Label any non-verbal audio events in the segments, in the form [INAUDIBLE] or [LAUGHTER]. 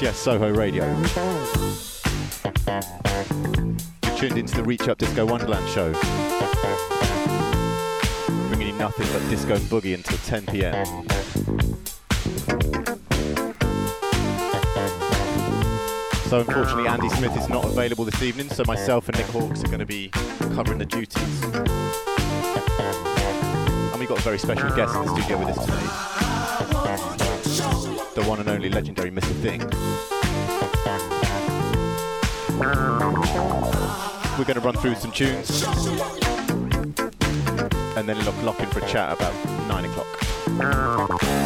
Yes, Soho Radio. You're tuned into the Reach Up Disco Wonderland show. Bringing you nothing but disco and boogie until 10 pm. So unfortunately Andy Smith is not available this evening, so myself and Nick Hawks are going to be covering the duties. And we've got a very special guest in the studio with us today the one and only legendary Mr. Thing. We're going to run through some tunes and then lock, lock in for a chat about 9 o'clock.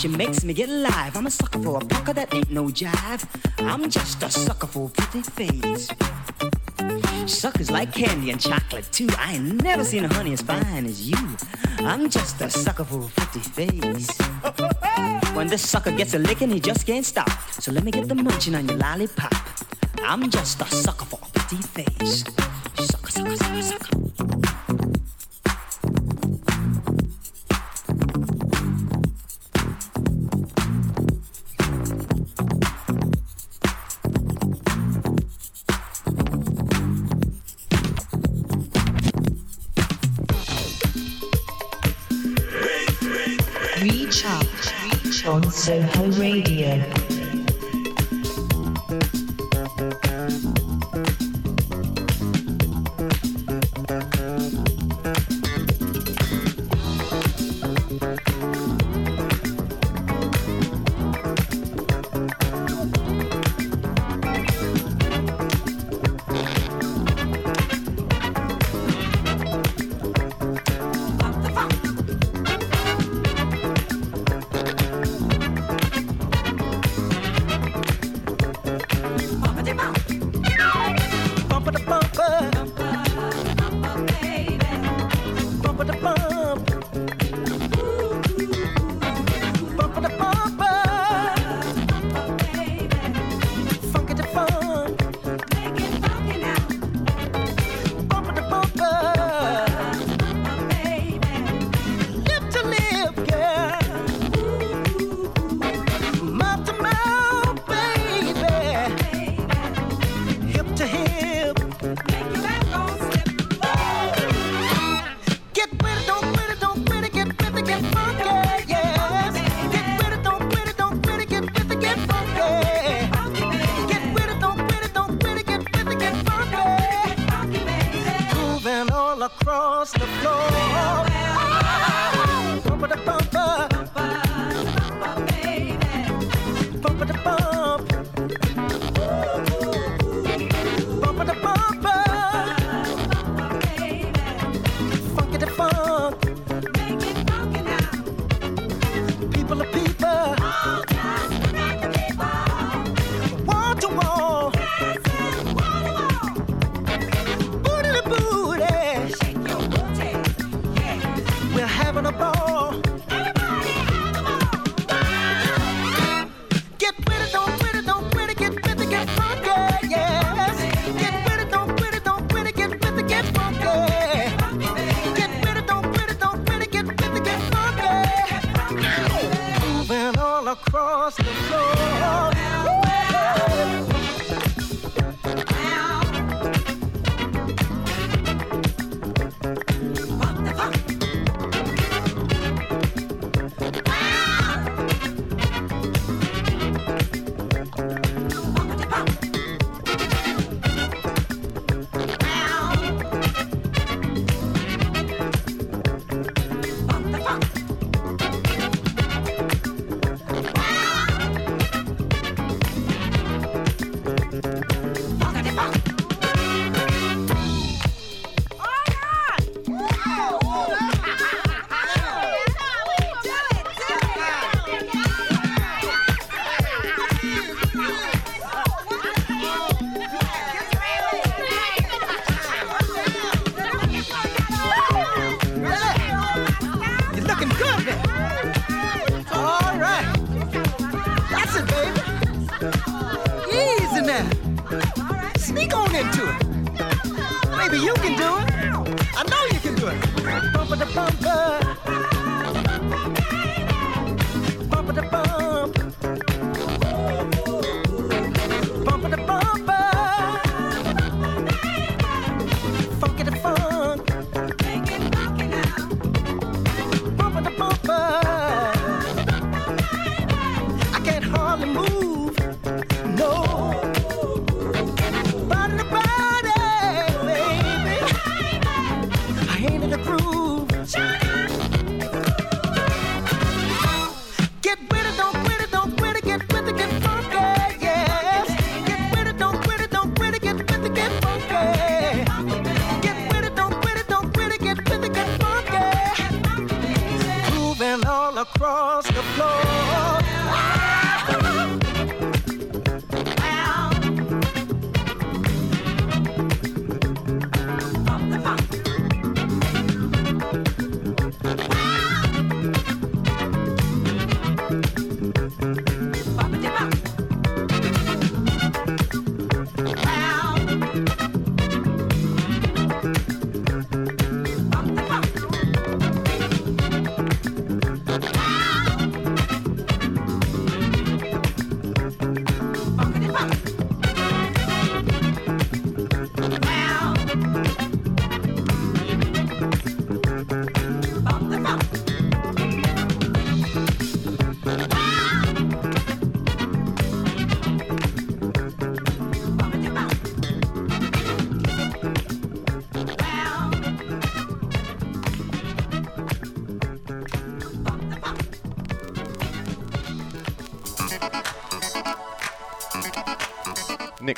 She makes me get alive. I'm a sucker for a pucker that ain't no jive. I'm just a sucker for pretty face. Suckers like candy and chocolate too. I ain't never seen a honey as fine as you. I'm just a sucker for a pretty face. When this sucker gets a licking, he just can't stop. So let me get the munching on your lollipop. I'm just a sucker for a pretty face. Soho Radio.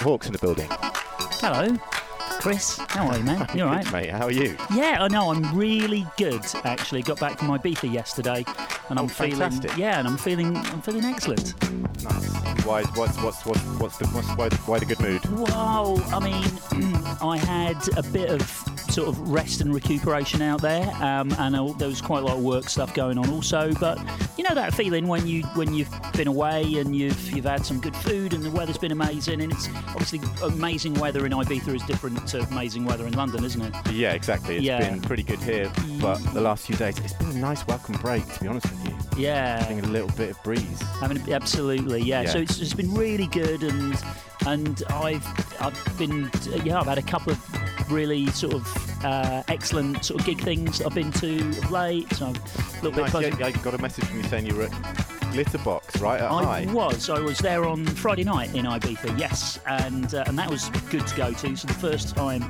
Hawks in the building. Hello, Chris. How are you, man? You all right? [LAUGHS] Mate, how are you? Yeah, I know. I'm really good. Actually, got back from my Ibiza yesterday, and I'm Oh, feeling fantastic. yeah, and I'm feeling I'm feeling excellent. Nice. Why, what's, what's, what's, what's the, what's, why, why the good mood? Wow. I mean, [CLEARS THROAT] I had a bit of sort of rest and recuperation out there, um, and uh, there was quite a lot of work stuff going on also. But you know that feeling when you when you've been away and you've you've had some good food and the weather's been amazing, and it's obviously amazing weather in Ibiza is different to amazing weather in London, isn't it? Yeah, exactly. It's Yeah. been pretty good here, but the last few days, it's been a nice welcome break, to be honest with you. Yeah. Having a little bit of breeze. I mean, absolutely, yeah. Yeah. So it's, it's been really good, and and I've I've been yeah I've had a couple of really sort of uh, excellent sort of gig things I've been to of late. So I'm a little bit Nice. buzzing. Yeah, I got a message from you saying you were at Glitterbox, right? At I High. was. I was there on Friday night in Ibiza, yes, and uh, and that was good to go to. So the first time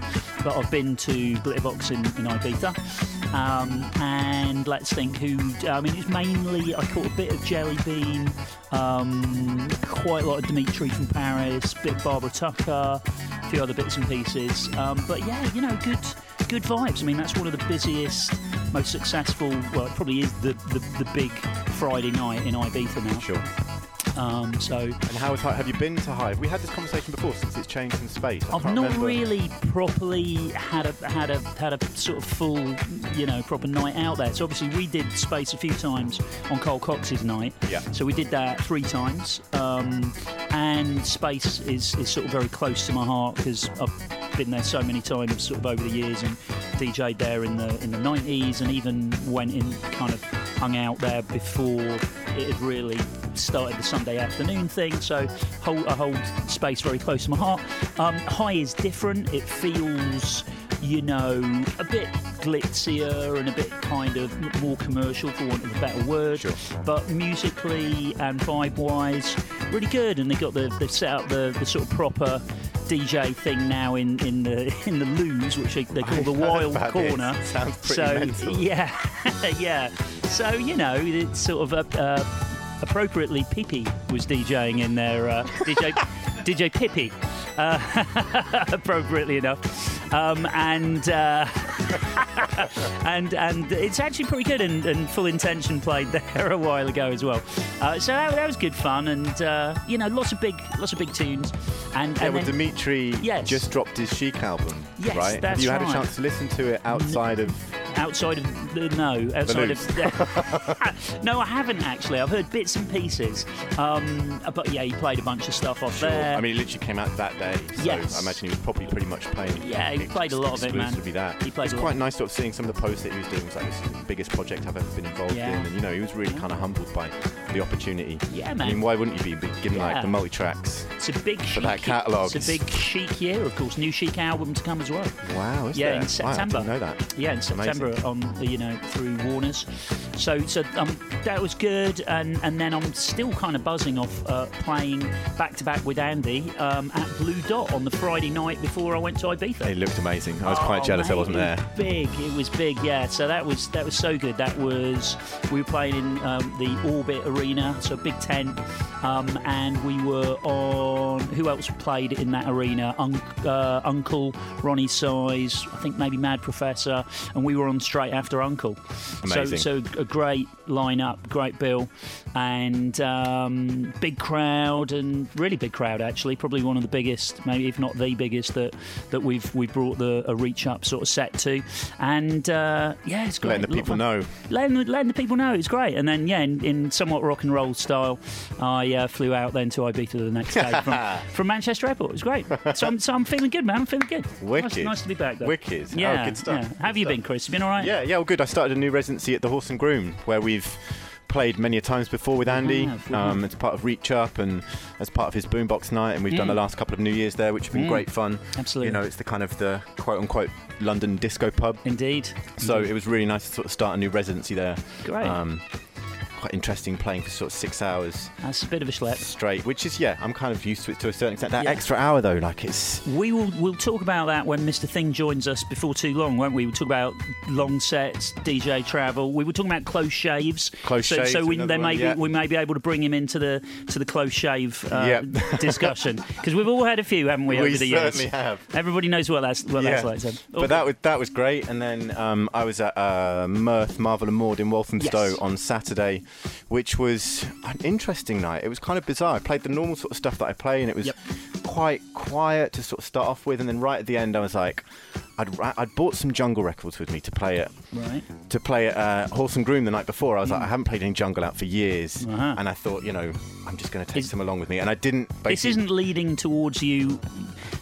that I've been to Glitterbox in, in Ibiza, um, and let's think who. I mean, it's mainly I caught a bit of Jelly Bean, um, quite a lot of Dimitri from Paris, bit of Barbara Tucker, a few other bits and pieces. Um, but yeah, you know, good good vibes. I mean, that's one of the busiest, most successful. Well, it probably is the the, the big Friday night in Ibiza now. Sure. Um, so And how is? Have you been to Hive? We had this conversation before since it's changed in space. I I've can't not remember. really properly had a had a had a sort of full, you know, proper night out there. So obviously we did space a few times on Carl Cox's night. Yeah. So we did that three times, um, and space is is sort of very close to my heart because I've been there so many times, sort of over the years, and DJ'd there in the in the 90s, and even went in kind of hung out there before it had really started the Sunday afternoon thing, so hold, I hold space very close to my heart. Um, High is different. It feels, you know, a bit glitzier and a bit kind of more commercial, for want of a better word. Sure. But musically and vibe-wise, really good. And they got the they've set up the, the sort of proper. DJ thing now in, in the [LAUGHS] in the loos, which they, they call I've the wild corner. Sounds pretty so mental. [LAUGHS] yeah, [LAUGHS] yeah. So you know, it's sort of a. uh, appropriately Pippi was DJing in there. Uh, DJ [LAUGHS] DJ Pippi, uh, [LAUGHS] appropriately enough, um, and. Uh, [LAUGHS] and and it's actually pretty good. And, and Full Intention played there a while ago as well. Uh, so that, that was good fun, and uh, you know, lots of big lots of big tunes. And, Yeah, and well, then- Dimitri Yes. just dropped his Chic album, Yes, right? Have you had right. a chance to listen to it outside of? Outside of the no outside of [LAUGHS] [LAUGHS] no i haven't actually i've heard bits and pieces um, but yeah he played a bunch of stuff off there I mean, it literally came out that day, so Yes. I imagine he was probably pretty much playing. Yeah, he played a lot of it, man. That He played It's quite nice sort of seeing some of the posts that he was doing. It was like this is the biggest project I've ever been involved Yeah. in, and you know, he was really kind of humbled by the opportunity. Yeah, man. I mean, why wouldn't you be given Yeah. like the multi tracks? it's a big chic that catalogue, it's a big chic year of course new chic album to come as well Wow, is yeah there? in Wow, I didn't know that. yeah in Amazing. september on the you know through warners so so um, that was good and and then i'm still kind of buzzing off uh, playing back to back with andy um, at blue dot on the friday night before i went to ibiza It looked amazing. I was quite Oh, jealous I wasn't it there. was Big, it was big, yeah. So that was that was so good. That was we were playing in um, the Orbit Arena, so big tent, um, and we were on. Who else played in that arena? Un- uh, UNKLE, Roni Size, I think maybe Mad Professor, and we were on straight after UNKLE. Amazing. So, so a great lineup, great bill, and um, big crowd, and really big crowd actually. Probably one of the biggest, maybe if not the biggest that that we've we brought the a reach up sort of set to, and uh, yeah, it's great. Letting the A lot of people know. Letting, letting the people know it's great, and then yeah, in, in somewhat rock and roll style, I uh, flew out then to Ibiza the next day from, [LAUGHS] from Manchester Airport. It was great. So I'm, so I'm feeling good, man. I'm feeling good. Nice, Wicked. nice to be back. Though. Wicked. Oh, Yeah, good stuff. yeah. Good have you stuff. been, Chris? You been all right? Yeah, yeah, well, good. I started a new residency at the Horse and Groom, where we've played many a times before with Andy have, um, as part of Reach Up and as part of his Boombox night, and we've done the last couple of New Years there, which have been Mm. great fun. Absolutely. You know, it's the kind of the quote unquote London disco pub. Indeed. So Indeed. it was really nice to sort of start a new residency there. Great. Um, quite interesting playing for sort of six hours That's a bit of a schlep. straight, which is yeah, I'm kind of used to it to a certain extent. That Yeah. extra hour though, like it's We will we'll talk about that when Mr. Thing joins us before too long, won't we? We'll talk about long sets, DJ travel. We were talking about close shaves. Close so, shaves, So we, they may one, be, we may be able to bring him into the to the close shave uh, Yep. [LAUGHS] discussion because we've all had a few, haven't we, We over the years? certainly have. Everybody knows what that's what that's like. So. But that was that was great. And then um, I was at uh, Mirth, Marvel and Maud in Walthamstow Yes. on Saturday, which was an interesting night. It was kind of bizarre. I played the normal sort of stuff that I play, and it was Yep. quite quiet to sort of start off with. And then right at the end, I was like, I'd, I'd bought some jungle records with me to play it right. to play at uh, Horse and Groom the night before. I was like, I haven't played any jungle out for years, Uh-huh. and I thought, you know, I'm just going to take Is- some along with me. And I didn't. This isn't leading towards you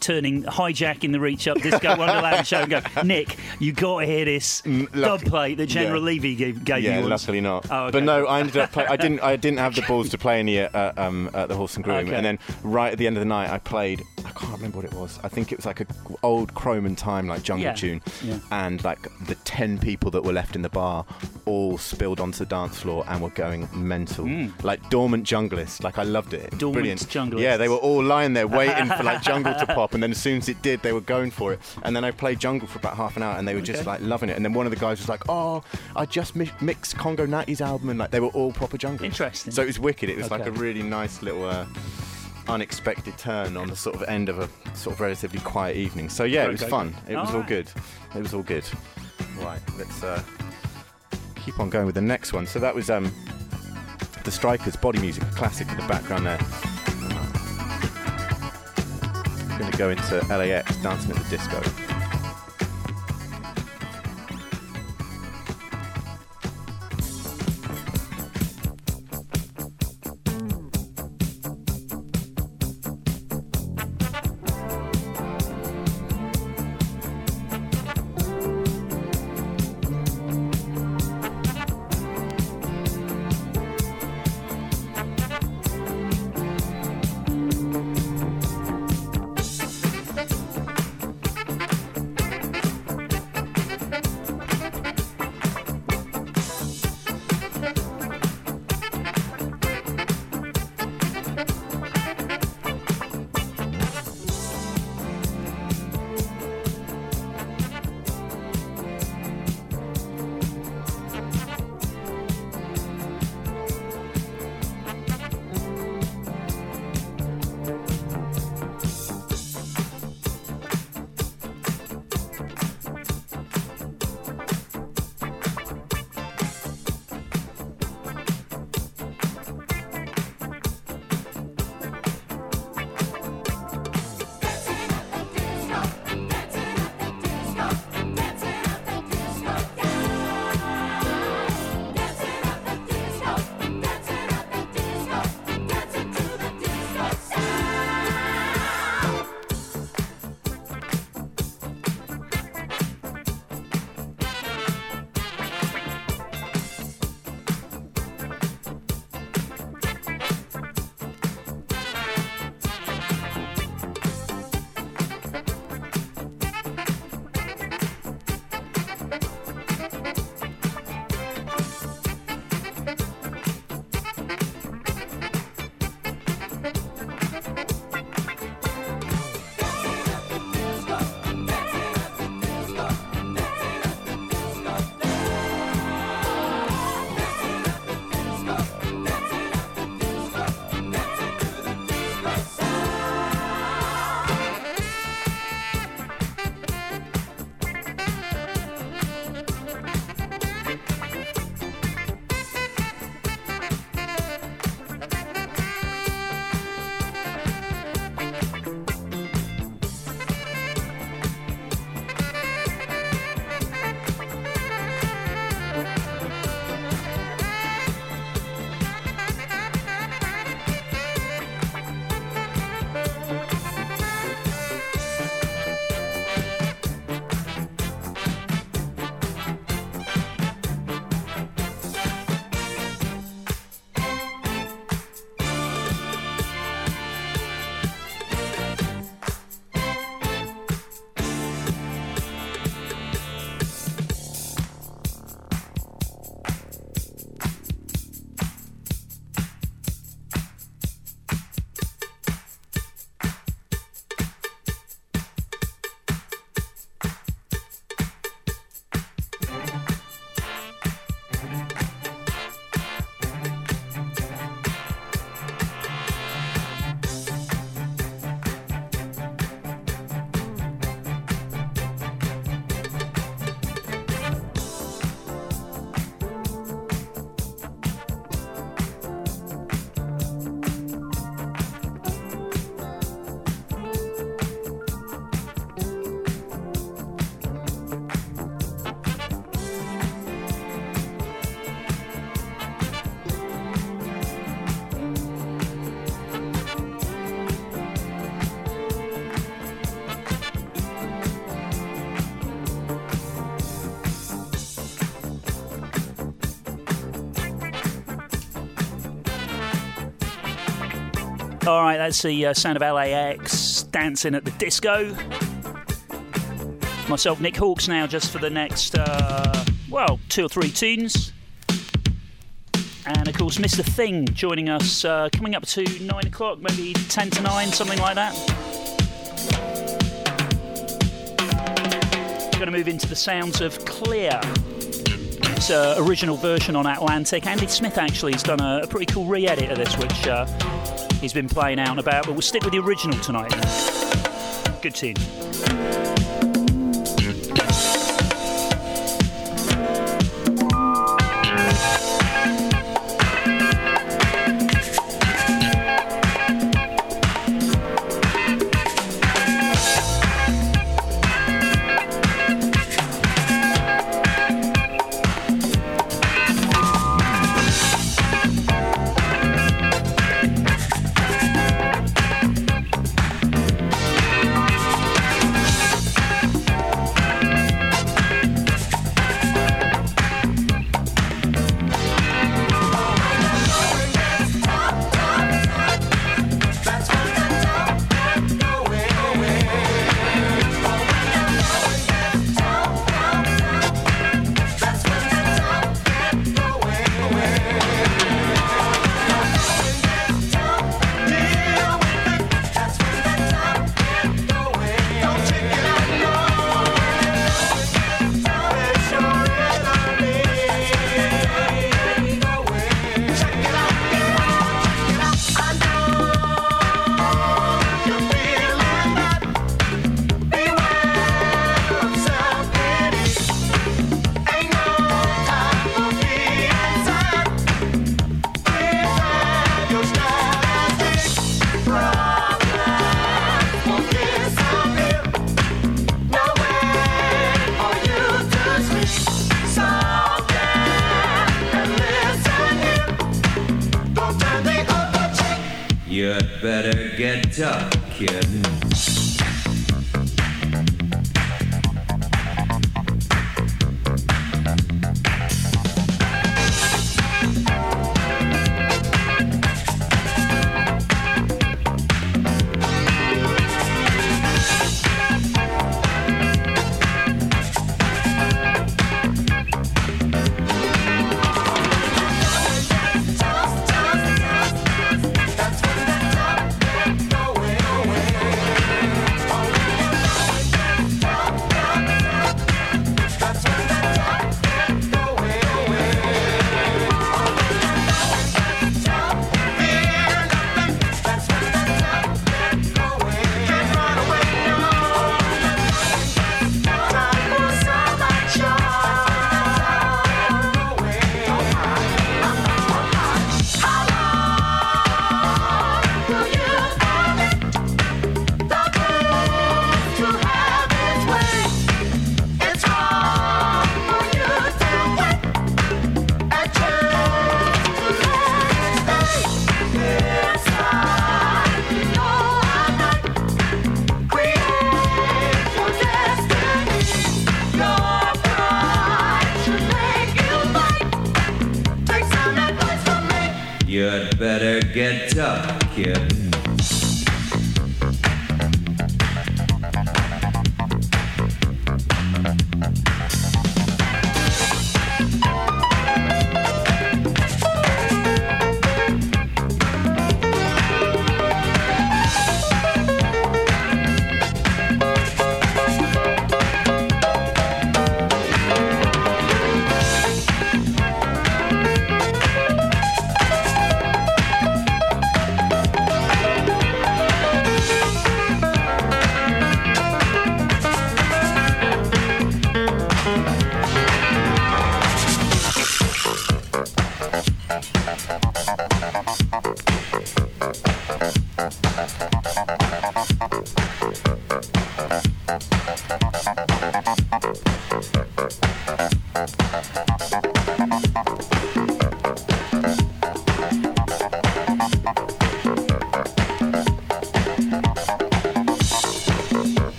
turning hijacking the reach up disco wonderland show and go [LAUGHS] nick you got to hear this Mm, dub luck- plate that general yeah. levy gave, gave Yeah, you once. luckily not. Oh, okay. But no, I ended up. Play- I didn't. I didn't have the [LAUGHS] balls to play any at, um, at the Horse and Groom. Okay. And then right at the end of the night, I played. I can't remember what it was. I think it was like a old Krome and Time like jungle Yeah, tune. yeah. And like the ten people that were left in the bar all spilled onto the dance floor and were going mental, like dormant junglists. Like I loved it. It was Mm. Dormant Brilliant. junglists. Yeah, they were all lying there waiting for like jungle to [LAUGHS] pop, and then as soon as it did, they were going for it. And then I played jungle for about half an hour, and they were just like loving it. And then one of the guys was like, "Oh, I just mi- mixed Congo Natty's album," and like they were all proper jungle. Interesting. So it was wicked. It was like a really nice little. Uh, Unexpected turn on the sort of end of a sort of relatively quiet evening. So yeah, it was fun. It was all Alright. good. It was all good. Right, let's uh, keep on going with the next one. So that was um, the Strikers' body music, a classic in the background there. Going to go into LAX, dancing at the disco. All right, that's the uh, sound of LAX dancing at the disco. Myself, Nick Hawks, now just for the next, uh, well, two or three tunes. And of course, Mr. Thing joining us, uh, coming up to nine o'clock, maybe ten to nine, something like that. We're Going to move into the sounds of Clear. It's an original version on Atlantic. Andy Smith actually has done a, a pretty cool re-edit of this, which uh, he's been playing out and about. But we'll stick with the original tonight. Good tune.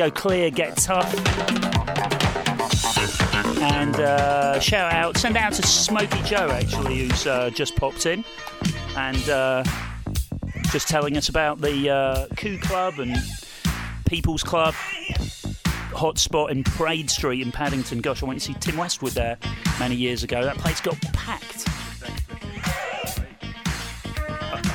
Go clear, get tough. And uh, shout out, send out to Smokey Joe actually, who's uh, just popped in and uh, just telling us about the uh, Coup Club and People's Club hotspot in Praed Street in Paddington. Gosh, I went to see Tim Westwood there many years ago. That place got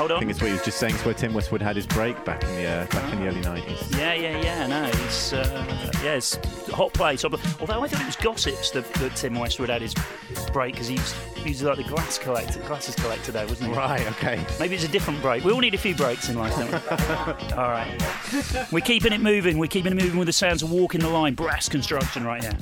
Hold I think it's what he was just saying. It's where Tim Westwood had his break back in the uh, back in the early nineties. Yeah, yeah, yeah. No, it's uh, yeah, it's a hot place. Although I thought it was gossips that, that Tim Westwood had his break because he was, he was like the glass collector, glasses collector there, wasn't he? Right. Okay. Maybe it's a different break. We all need a few breaks in life, don't we? [LAUGHS] all right. We're keeping it moving. We're keeping it moving with the sounds of walking the line, brass construction right here.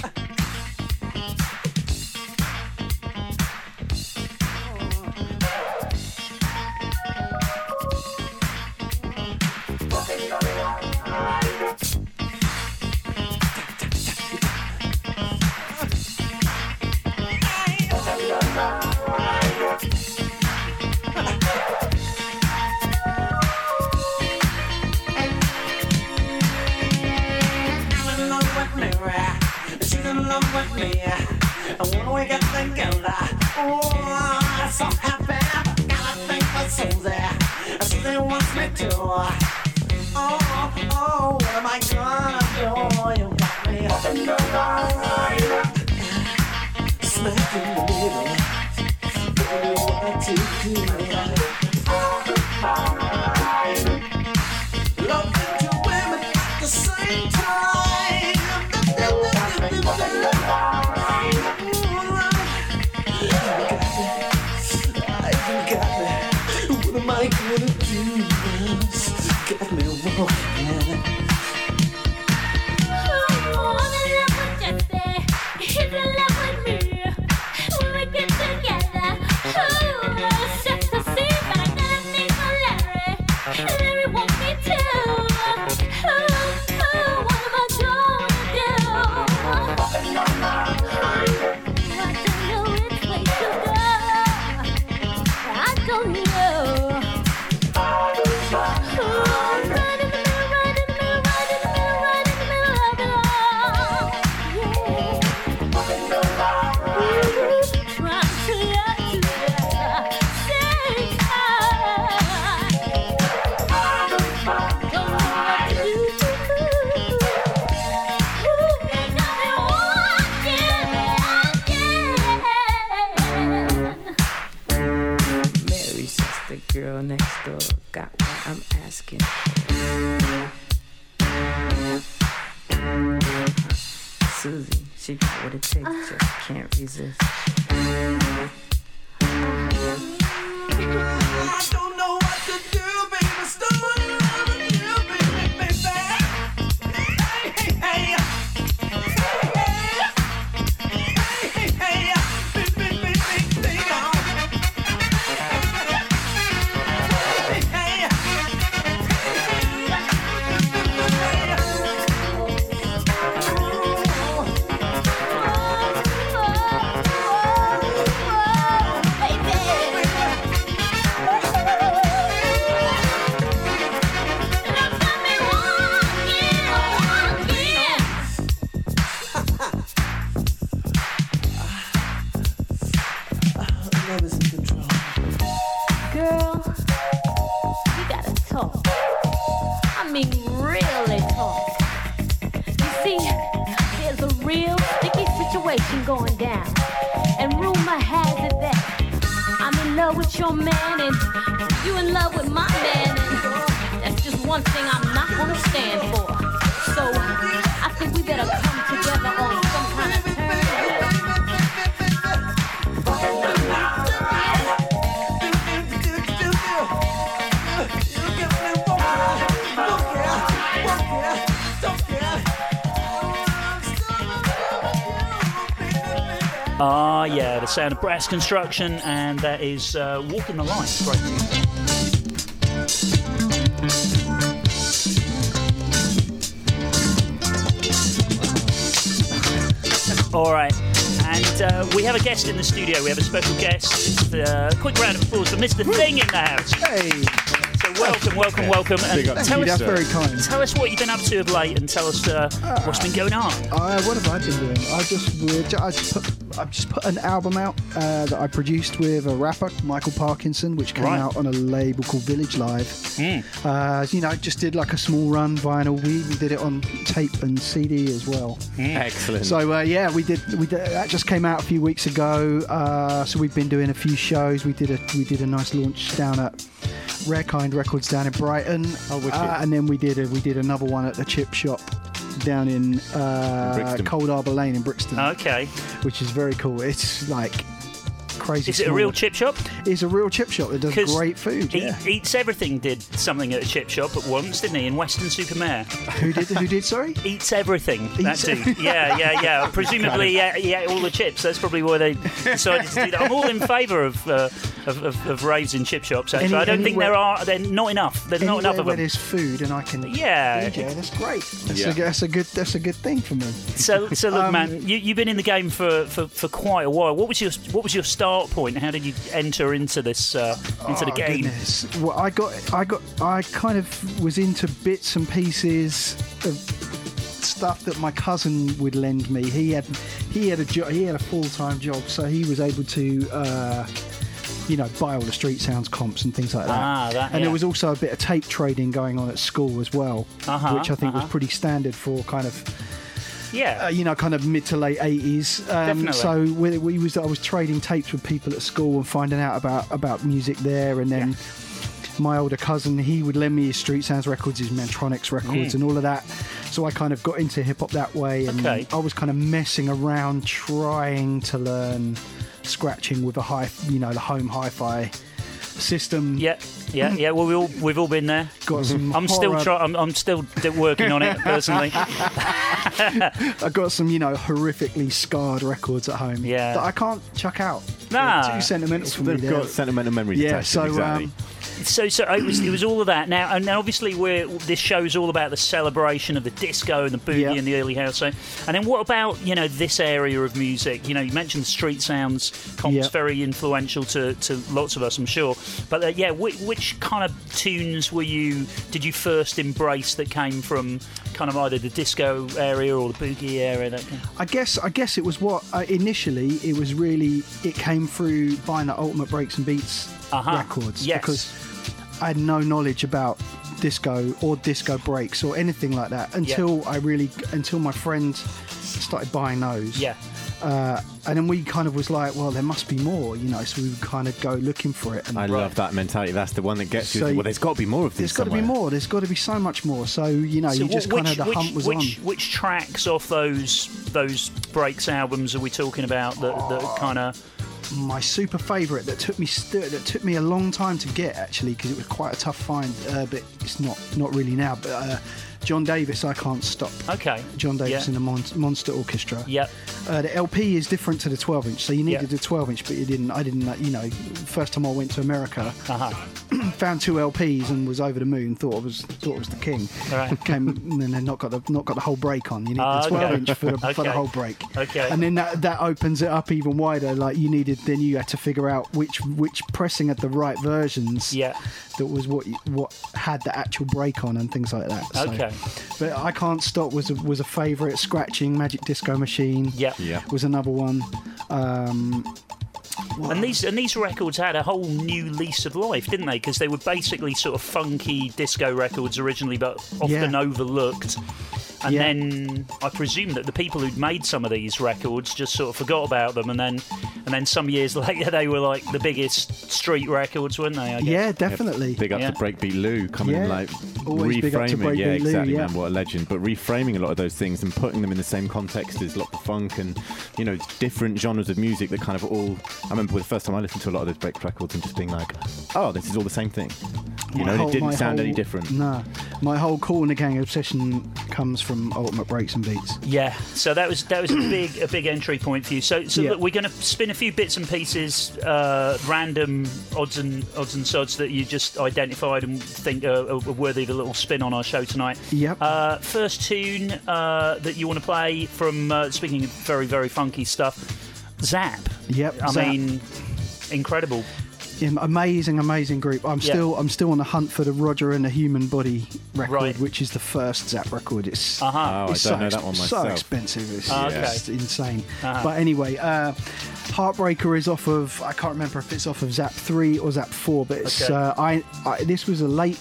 Love with me. And when we get together, oh, I'm so happy. Gotta thank for Susie. Susie wants me to. Oh, oh, what am I gonna do? You got me smack in the middle. Know what to do. Sound of brass construction, and that is uh, Walking the Line. Great music. [LAUGHS] All right, and uh, we have a guest in the studio. We have a special guest. Uh, quick round of applause for Mr. Thing in the house. Hey. So welcome, welcome, welcome. And Big up to tell you, us, sir. Very kind. tell us what you've been up to of late, and tell us uh, what's been going on. Uh, what have I been doing? I just I just put, I've just put an album out uh, that I produced with a rapper, Micall Parknsun, which came Right. out on a label called Village Live. Uh, you know, just did like a small run vinyl. We, we did it on tape and CD as well. Excellent. So uh, yeah, we did. We did, that just came out a few weeks ago. Uh, so we've been doing a few shows. We did a we did a nice launch down at Rare Kind Records down in Brighton. Oh, wicked. Uh, and then we did a, we did another one at the Chip Shop down in uh, Cold Harbour Lane in Brixton, Okay. which is very cool. It's like crazy. Is it a real chip shop? It's a real chip shop that does great food. Eat, Yeah. Eats Everything did something at a chip shop at once, didn't he? In Weston-super-Mare. who did? Who did? Sorry. [LAUGHS] Eats Everything. That Eats- dude. Yeah, yeah, yeah. [LAUGHS] Presumably, yeah, he ate all the chips. That's probably why they decided to do that. I'm all in favour of, uh, of, of of raves in chip shops. Actually, Any- I don't think there are. They're not enough. There's not enough of them. there's food and I can Yeah. DJ, that's great. That's, Yeah. a, that's a good that's a good thing for me. So, so look, Um, man, you, you've been in the game for, for, for quite a while. What was your what was your start point? How did you enter into this uh, into the Oh, game? goodness. Well, I got, I got, I kind of was into bits and pieces of stuff that my cousin would lend me. He had, he had a job, he had a full time job, so he was able to. Uh, you know, buy all the street sounds comps and things like that. Ah, that, and yeah. there was also a bit of tape trading going on at school as well, Uh-huh, which I think was uh-huh. pretty standard for kind of Yeah. uh, you know, kind of mid to late eighties. Um, Definitely. so we, we was I was trading tapes with people at school and finding out about about music there, and then my older cousin he would lend me his Street Sounds records, his Mantronix records, and all of that. So I kind of got into hip hop that way, and Mm. Okay. I was kind of messing around trying to learn scratching with a high, you know, the home hi-fi system. yeah, yeah, yeah. Well, we all we've all been there. Got some. [LAUGHS] I'm still horror- trying. I'm, I'm still working on it personally. [LAUGHS] I've got some, you know, horrifically scarred records at home Yeah. that I can't chuck out. Nah. They're too sentimental for me. They've got sentimental memories Yeah, attached to them, so, um, exactly. So, so it was, it was all of that. Now, and now obviously, we're this show's all about the celebration of the disco and the boogie Yeah. and the early house. So, and then what about you know this area of music? You know, you mentioned street sounds. Comp's Yeah. very influential to, to lots of us, I'm sure. But uh, yeah, which, which kind of tunes were you? Did you first embrace that came from kind of either the disco area or the boogie area? That kind I guess I guess it was what uh, initially it was really it came through buying the Ultimate Breaks and Beats Uh-huh. records Yes. because I had no knowledge about disco or disco breaks or anything like that until I really until my friend started buying those. yeah. Uh, and then we kind of was like, well, there must be more, you know. So we would kind of go looking for it. And I love that mentality. That's the one that gets you. Well, there's got to be more of this. There's got to be more. There's got to be so much more. So you know, So you just wh- kind of the which, hump was which, on. which tracks off those those breaks albums are we talking about that, that kind of my super favourite that took me st- that took me a long time to get actually because it was quite a tough find, uh, but it's not not really now. But uh, John Davis, I can't stop. okay John Davis yeah. in the Mon- Monster Orchestra. Yep. Uh, the LP is different to the 12 inch, so you needed Yeah. a 12 inch, but you didn't. I didn't. uh, You know, first time I went to America, Uh-huh. [CLEARS THROAT] found two LPs and was over the moon. Thought I was thought I was the king. Right. [LAUGHS] Came and then not got the not got the whole break on. You need Ah, the 12 okay. inch for the, for the whole break. Okay. And then that that opens it up even wider. Like you needed, then you had to figure out which which pressing at the right versions. Yeah. That was what you- what had the actual break on and things like that. So- Okay. But I can't stop was a, was a favourite. Scratching Magic Disco Machine. Yep. Yeah. Was another one. Um, And these and these records had a whole new lease of life, didn't they? Because they were basically sort of funky disco records originally, but often Yeah. overlooked. And Yeah. then I presume that the people who'd made some of these records just sort of forgot about them, and then and then some years [LAUGHS] later they were like the biggest street records, weren't they? I guess? yeah, definitely. Big up Yeah. to Breakbeat Lou coming in like Always big up to reframing. yeah, Breakbeat Lou, exactly, yeah. man. What a legend. But reframing a lot of those things and putting them in the same context as lot of funk and you know different genres of music that kind of all. I remember the first time I listened to a lot of those break records and just being like, oh, this is all the same thing. You My know, whole- it didn't my sound any different. No, my whole Corner Gang obsession comes from Ultimate Breaks and Beats. Yeah, so that was that was a big a big entry point for you. So so Yeah. look, we're going to spin a few bits and pieces, uh, random odds and odds and sods that you just identified and think are, are worthy of a little spin on our show tonight. Yep. Uh, first tune uh, that you want to play from uh, speaking of very very funky stuff, Zap. Yep, I Zap. mean, incredible. Yeah, amazing, amazing group. I'm Yeah. still I'm still on the hunt for the Roger and the Human Body record, Right. which is the first Zap record. It's Uh-huh. Oh, I it's don't so, know that one so expensive. It's Ah, okay. just insane. Uh-huh. But anyway, uh, Heartbreaker is off of I can't remember if it's off of Zap three or Zap four, but it's Okay. uh, I, I this was a late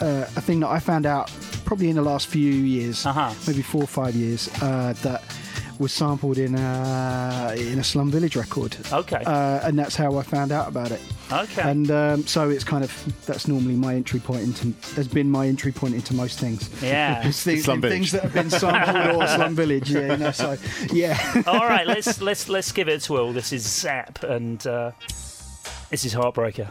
uh, a thing that I found out probably in the last few years, Uh-huh. maybe four or five years, uh, that was sampled in a in a Slum Village record. Okay. Uh, and that's how I found out about it. Okay. And um, so it's kind of that's normally my entry point into has been my entry point into most things. Yeah. [LAUGHS] It's things, Slum things Village. that have been sampled or [LAUGHS] Slum Village. Yeah, you know, so yeah. [LAUGHS] All right, let's let's let's give it a twirl. This is Zap, and uh, this is Heartbreaker.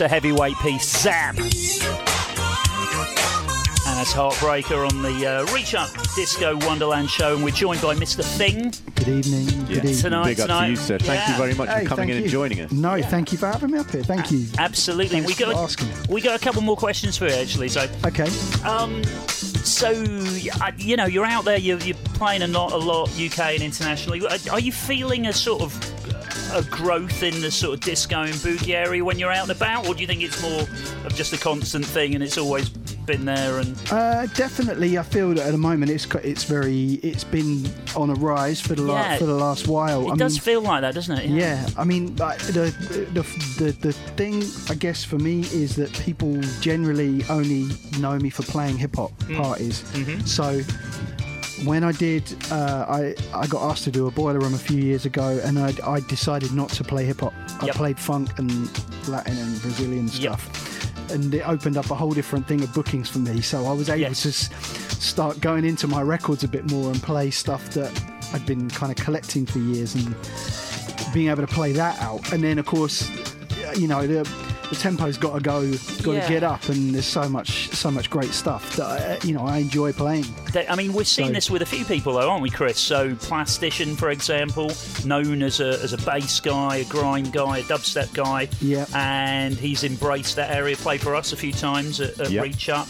That's a heavyweight piece, Zap. And that's Heartbreaker on the uh, Reach Up Disco Wonderland show, and we're joined by Mr. Thing Good evening. Good evening. tonight. Big up tonight. to you, sir. Thank you very much Hey, for coming thank in and joining us. No, thank you for having me up here. Thank you. Absolutely. Thanks we got for asking. we got a couple more questions for you actually. So, Okay. um, so uh, you know, you're out there, you're, you're playing a lot, a lot, UK and internationally. Are, are you feeling a sort of a growth in the sort of disco and boogie area when you're out and about, or do you think it's more of just a constant thing and it's always been there? And Uh, definitely, I feel that at the moment it's it's very it's been on a rise for the la- Yeah. for the last while. it I does mean, feel like that, doesn't it? Yeah, I mean, like, the, the the the thing I guess for me is that people generally only know me for playing hip hop Mm. parties. Mm-hmm. So when I did, uh, I I got asked to do a boiler room a few years ago, and I I decided not to play hip hop. I Yep. played funk and Latin and Brazilian Yep. stuff. And it opened up a whole different thing of bookings for me. So I was able Yes. to s- start going into my records a bit more and play stuff that I'd been kind of collecting for years and being able to play that out. And then, of course, you know, the, the tempo's got to go, got Yeah. to get up, and there's so much, so much great stuff that I, you know I enjoy playing. That- I mean, we've seen So- this with a few people, though, aren't we, Chris? So, Plastician, for example, known as a, as a bass guy, a grime guy, a dubstep guy. Yeah. And he's embraced that area, played for us a few times at, at Yep. Reach Up.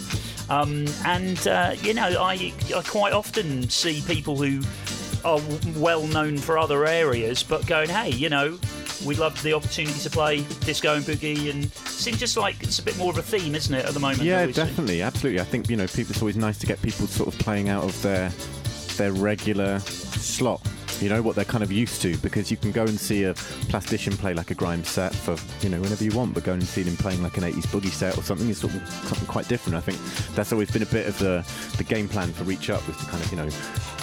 Um, and, uh, you know, I, I quite often see people who are well known for other areas, but going, hey, you know, we love the opportunity to play disco and boogie, and it seems just like it's a bit more of a theme, isn't it, at the moment? Yeah, we see? definitely, absolutely. I think you know, people. It's always nice to get people sort of playing out of their their regular slot. You know what they're kind of used to because you can go and see a plastician play like a grime set for you know whenever you want, but going and seeing them playing like an 80s boogie set or something is sort of something quite different. I think that's always been a bit of the the game plan for Reach Up was to kind of you know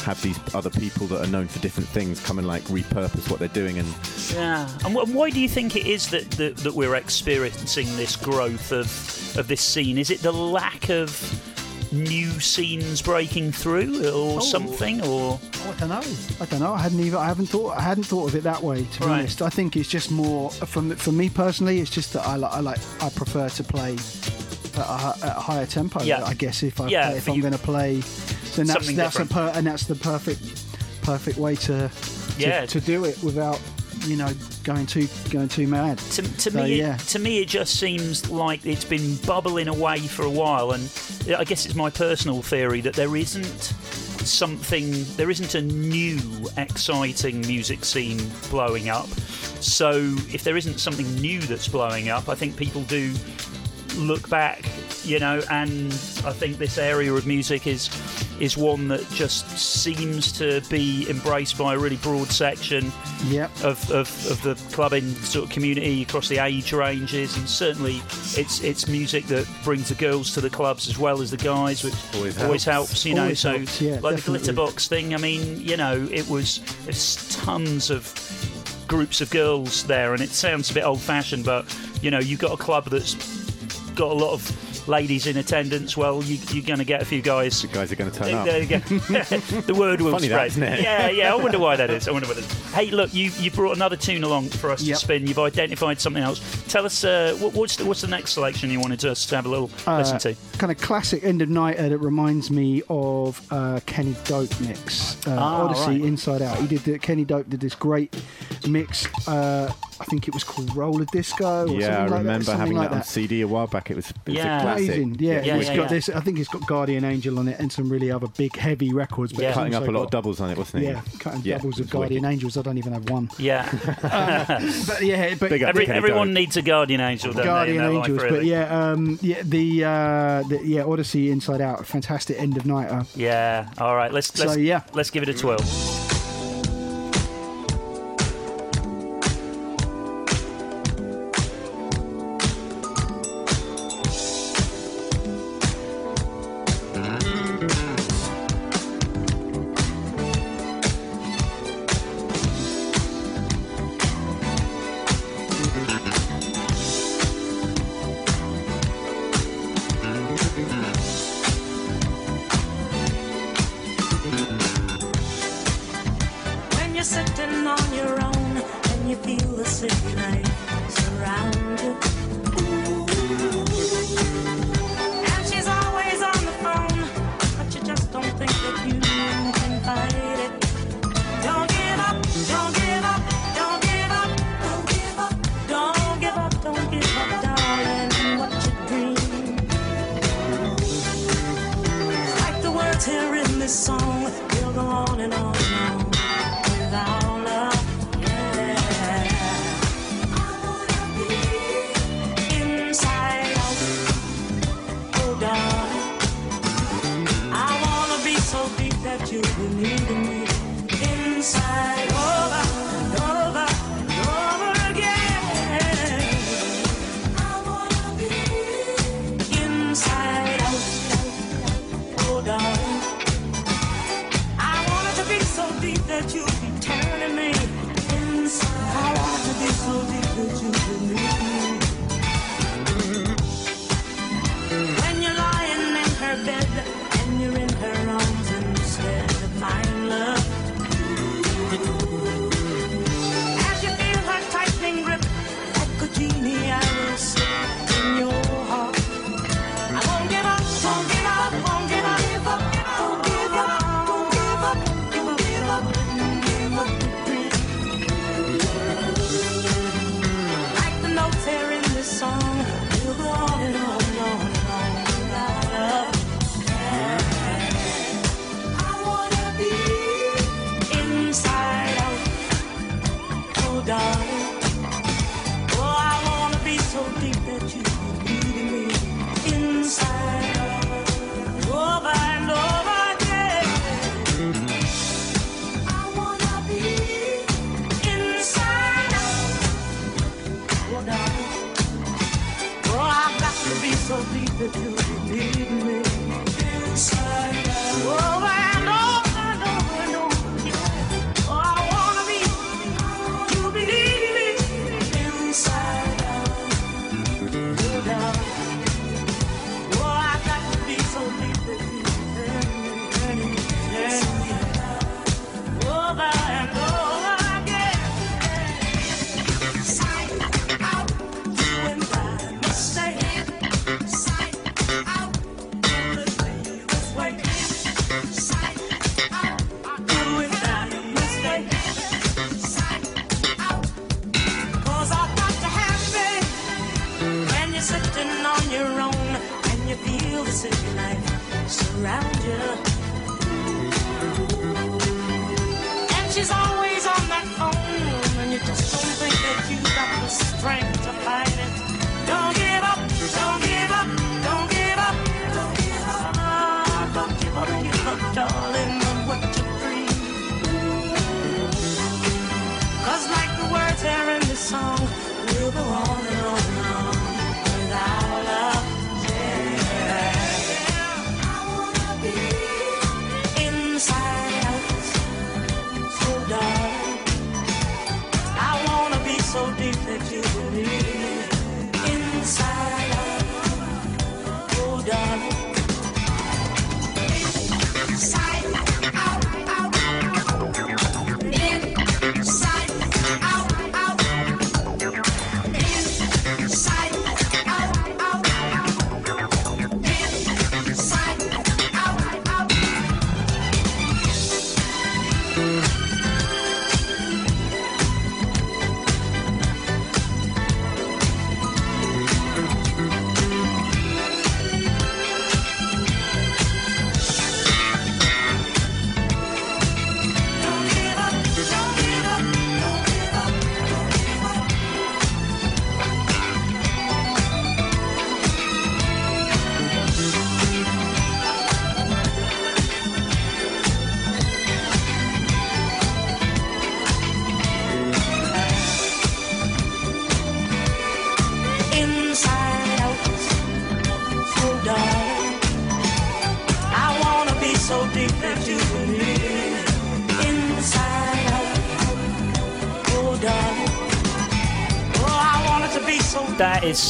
have these other people that are known for different things come and like repurpose what they're doing and Yeah, and wh- why do you think it is that, that that we're experiencing this growth of of this scene? Is it the lack of new scenes breaking through, or Oh. something, or I don't know. I don't know. I hadn't even. I haven't thought. I hadn't thought of it that way. To be Right. honest, I think it's just more from for me personally. It's just that I like. I like. I prefer to play at a, at a higher tempo. Yeah. I guess if I yeah, play, if I'm going to play, then that's that's a per, and that's the perfect perfect way to to, Yeah. to do it without you know going too going too mad. to, to So, me, yeah. it, to me, it just seems like it's been bubbling away for a while, and I guess it's my personal theory that there isn't something, there isn't a new, exciting music scene blowing up. So, if there isn't something new that's blowing up, I think people do look back, you know, and I think this area of music is is one that just seems to be embraced by a really broad section Yep. of, of, of the clubbing sort of community across the age ranges, and certainly it's it's music that brings the girls to the clubs as well as the guys, which Always helps. helps. You know, Always so helps, yeah, like definitely. the glitterbox thing. I mean, you know, it was there's tons of groups of girls there, and it sounds a bit old-fashioned, but you know, you've got a club that's got a lot of ladies in attendance. Well, you, you're going to get a few guys the guys are going to turn up. there you go. [LAUGHS] the word will Funny spread. that, isn't it? Yeah, yeah. I wonder why that is. [LAUGHS] I wonder what it is. Hey, look, you you brought another tune along for us Yep. to spin. You've identified something else. Tell us uh, what, what's the, what's the next selection you wanted us to have a little listen to? kind of classic end of nighter that reminds me of uh, Kenny Dope mix, uh, Ah, Odyssey right. Inside Out. He did the, Kenny Dope did this great mix. I think it was called Roller Disco. Or Yeah, I something like that, remember something having like that on CD a while back. It was, it was Yeah. a classic. Amazing, yeah. Yeah, it's yeah, got yeah. this. I think it's got Guardian Angel on it and some really other big, heavy records. But Yeah. Cutting up a lot got- of doubles on it, wasn't it? Yeah, cutting Yeah, doubles of Guardian wicked. Angels. I don't even have one. Yeah, [LAUGHS] But yeah, but Big Every, to everyone needs a guardian angel. Don't Guardian they, in Angels. life, But yeah, um, yeah, the, uh, the yeah Odyssey Inside Out, fantastic end of nighter. yeah. All right, let's let's yeah. let's give it a twirl.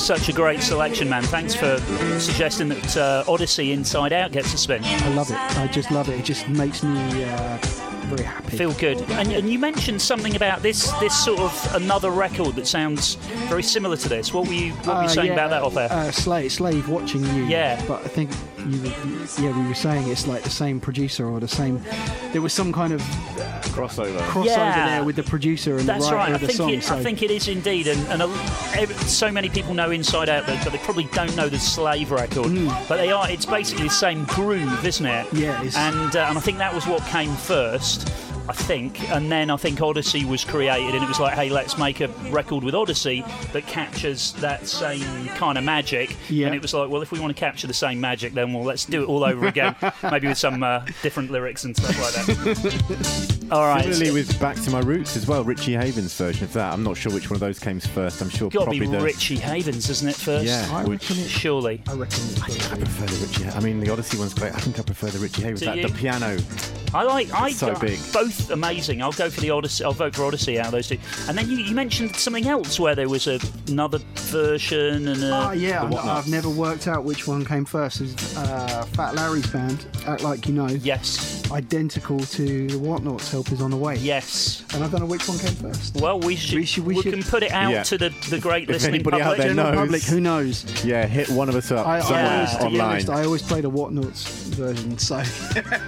Such a great selection, man. Thanks for suggesting that uh, Odyssey Inside Out gets a spin. I love it. I just love it. It just makes me uh, very happy. Feel good. And, and you mentioned something about this this sort of another record that sounds very similar to this. What were you what were you Uh, saying yeah, about that off air? Uh, slave, slave watching you. Yeah. But I think, you, yeah, we were saying it's like the same producer or the same. There was some kind of Crossover. crossover Yeah. there with the producer and That's the right. writer I of the think song. it, so I think it is indeed, and, and a, so many people know Inside Out, but, but they probably don't know the Slave record. But they are. It's basically the same groove, isn't it? Mm. Yeah, it is. And uh, and I think that was what came first. I think, and then I think Odyssey was created, and it was like, hey, let's make a record with Odyssey that captures that same kind of magic. Yeah. And it was like, well, if we want to capture the same magic, then well, let's do it all over again, [LAUGHS] maybe with some uh, different lyrics and stuff like that. [LAUGHS] all right. Similarly with Back to My Roots as well, Richie Havens' version of that. I'm not sure which one of those came first. I'm sure Got to probably be the. Richie Havens, isn't it? First. Yeah, I which- reckon it. Surely. I reckon it's I prefer the Richie. I mean, the Odyssey one's great. I think I prefer the Richie Havens. Do That, you? the piano. I like. I so big. Both amazing. I'll go for the Odyssey. I'll vote for Odyssey out of those two. And then you, you mentioned something else where there was a, another version and a, Oh yeah, I- Whatnauts. I've never worked out which one came first. Is uh, Fat Larry's band, Act Like You Know. yes. identical to the Whatnauts, Help is on the way. Yes. And I don't know which one came first. Well, we should. We should- we we should- can put it out Yeah. to the, the great If listening anybody out public. there knows. public, who knows? Yeah, hit one of us up I, I somewhere always, to be online. honest, I always play the Whatnauts version, so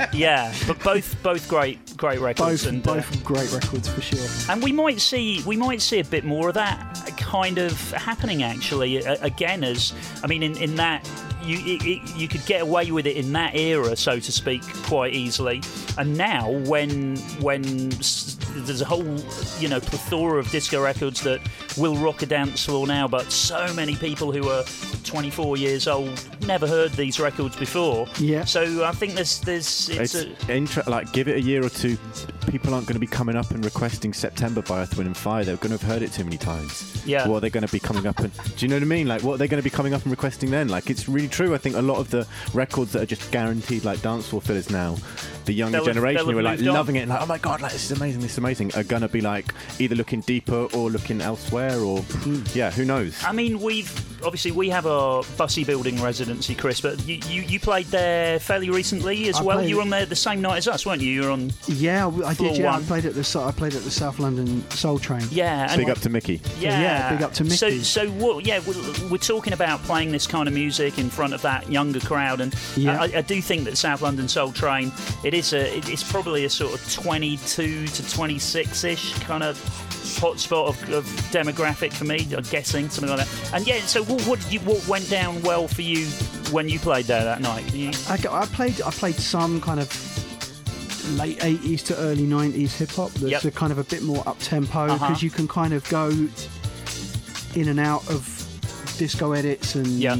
[LAUGHS] Yeah, but both both great great records both and uh, both great records for sure. And we might see we might see a bit more of that kind of happening actually again as I mean in, in that you it, it, you could get away with it in that era so to speak quite easily and now when when there's a whole you know plethora of disco records that will rock a dance floor now but so many people who are 24 years old never heard these records before Yeah. so I think there's there's it's, It's a, inter- like give it a year or two. People aren't going to be coming up and requesting September by Earth, Wind and Fire. They're going to have heard it too many times. Yeah. What are they going to be coming up and? Do you know what I mean? Like what are they going to be coming up and requesting then? Like it's really true. I think a lot of the records that are just guaranteed like dance floor fillers now, the younger They'll generation they'll who are like moved on. loving it, like oh my god, like this is amazing, this is amazing, are going to be like either looking deeper or looking elsewhere or hmm. yeah, who knows? I mean, we've obviously we have a Bussey Building residency, Chris, but you, you, you played there fairly recently as I well. played- You were on there the same night as us, weren't you? You were on. Yeah, I I Floor did. Yeah, one. I played at the I played at the South London Soul Train. Yeah, and Big up to Mickey. Yeah, yeah, big up to So, Mickey. so what? Yeah, we're, we're talking about playing this kind of music in front of that younger crowd, and Yeah. I, I do think that South London Soul Train, it is a, it's probably a sort of 22 to 26 ish kind of hotspot of, of demographic for me. I'm guessing something like that. And yeah, so what, what, you, what went down well for you when you played there that night? You- I, I played I played some kind of late 80s to early 90s hip hop that's Yep. a kind of a bit more up tempo because Uh-huh. you can kind of go in and out of disco edits and Yeah.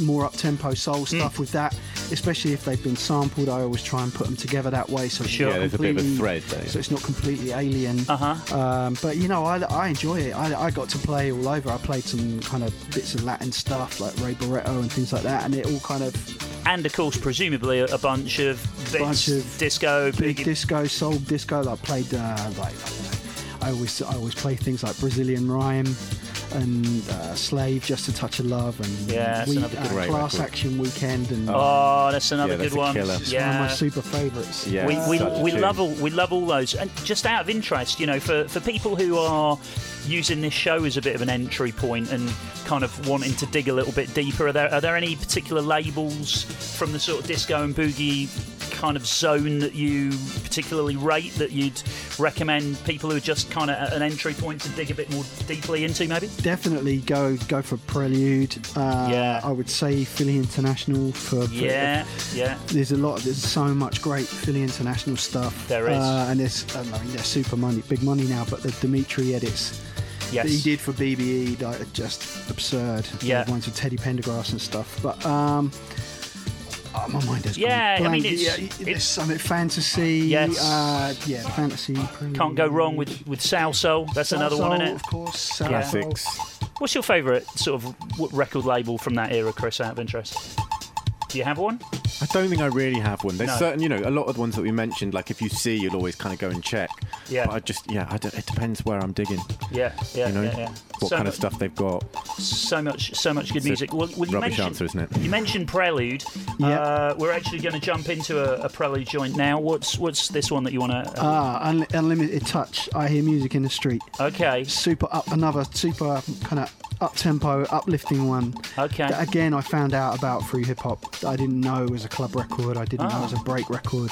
More up tempo soul stuff with that especially if they've been sampled I always try and put them together that way so it's Sure. not Yeah, there's a bit of a completely- thread there. so it's not completely alien Uh-huh. um, but you know I, I enjoy it I, I got to play all over I played some kind of bits of Latin stuff like Ray Barretto and things like that and it all kind of and of course, presumably a, bunch of Bunch of disco, big disco, soul disco. I played uh, like I always I always play things like Brazilian Rhyme and uh, Slave, Just a Touch of Love, and Yeah, that's we, good uh, Class record. Action Weekend, and Oh, that's another Yeah, that's good a one. killer. it's one of Yeah. my super favourites. Yeah, we, we, we love all we love all those and just out of interest you know for, for people who are using this show as a bit of an entry point and kind of wanting to dig a little bit deeper are there are there any particular labels from the sort of disco and boogie kind of zone that you particularly rate that you'd recommend people who are just kind of at an entry point to dig a bit more deeply into maybe Definitely go go for Prelude. Uh, Yeah. I would say Philly International for, for yeah yeah There's a lot. There's so much great Philly International stuff. There is. uh, and there's. I mean, they're super money, big money now. But the Dimitri edits yes that he did for BBE, like, are just absurd. Yeah. the ones with Teddy Pendergrass and stuff. But um, oh, my mind has gone Yeah, I mean, it's- yeah, it's- there's something fantasy. Yes. uh, yeah, fantasy. Prelude. can't go wrong with with Salsoul that's another one Soul, isn't it Of course, Soul Classics. Soul. What's your favourite sort of record label from that era, Chris? Out of interest, do you have one? I don't think I really have one. There's No. certain, you know, a lot of the ones that we mentioned. Like if you see, you'll always kind of go and check. Yeah. But I just, yeah, I don't, it depends where I'm digging. Yeah, yeah, you know, yeah, yeah. what so kind mu- of stuff they've got. So much, so much good It's a music. Well, well, you rubbish mentioned, answer, isn't it? You mentioned Prelude. Yeah. Uh, we're actually going to jump into a, a Prelude joint now. What's what's this one that you want to? Ah, Un- unlimited touch. I hear music in the street. okay, Super up, another super kind of up tempo, uplifting one. okay. That again, I found out about through hip hop. I didn't know it was a club record. I didn't know it was a Ah. break record.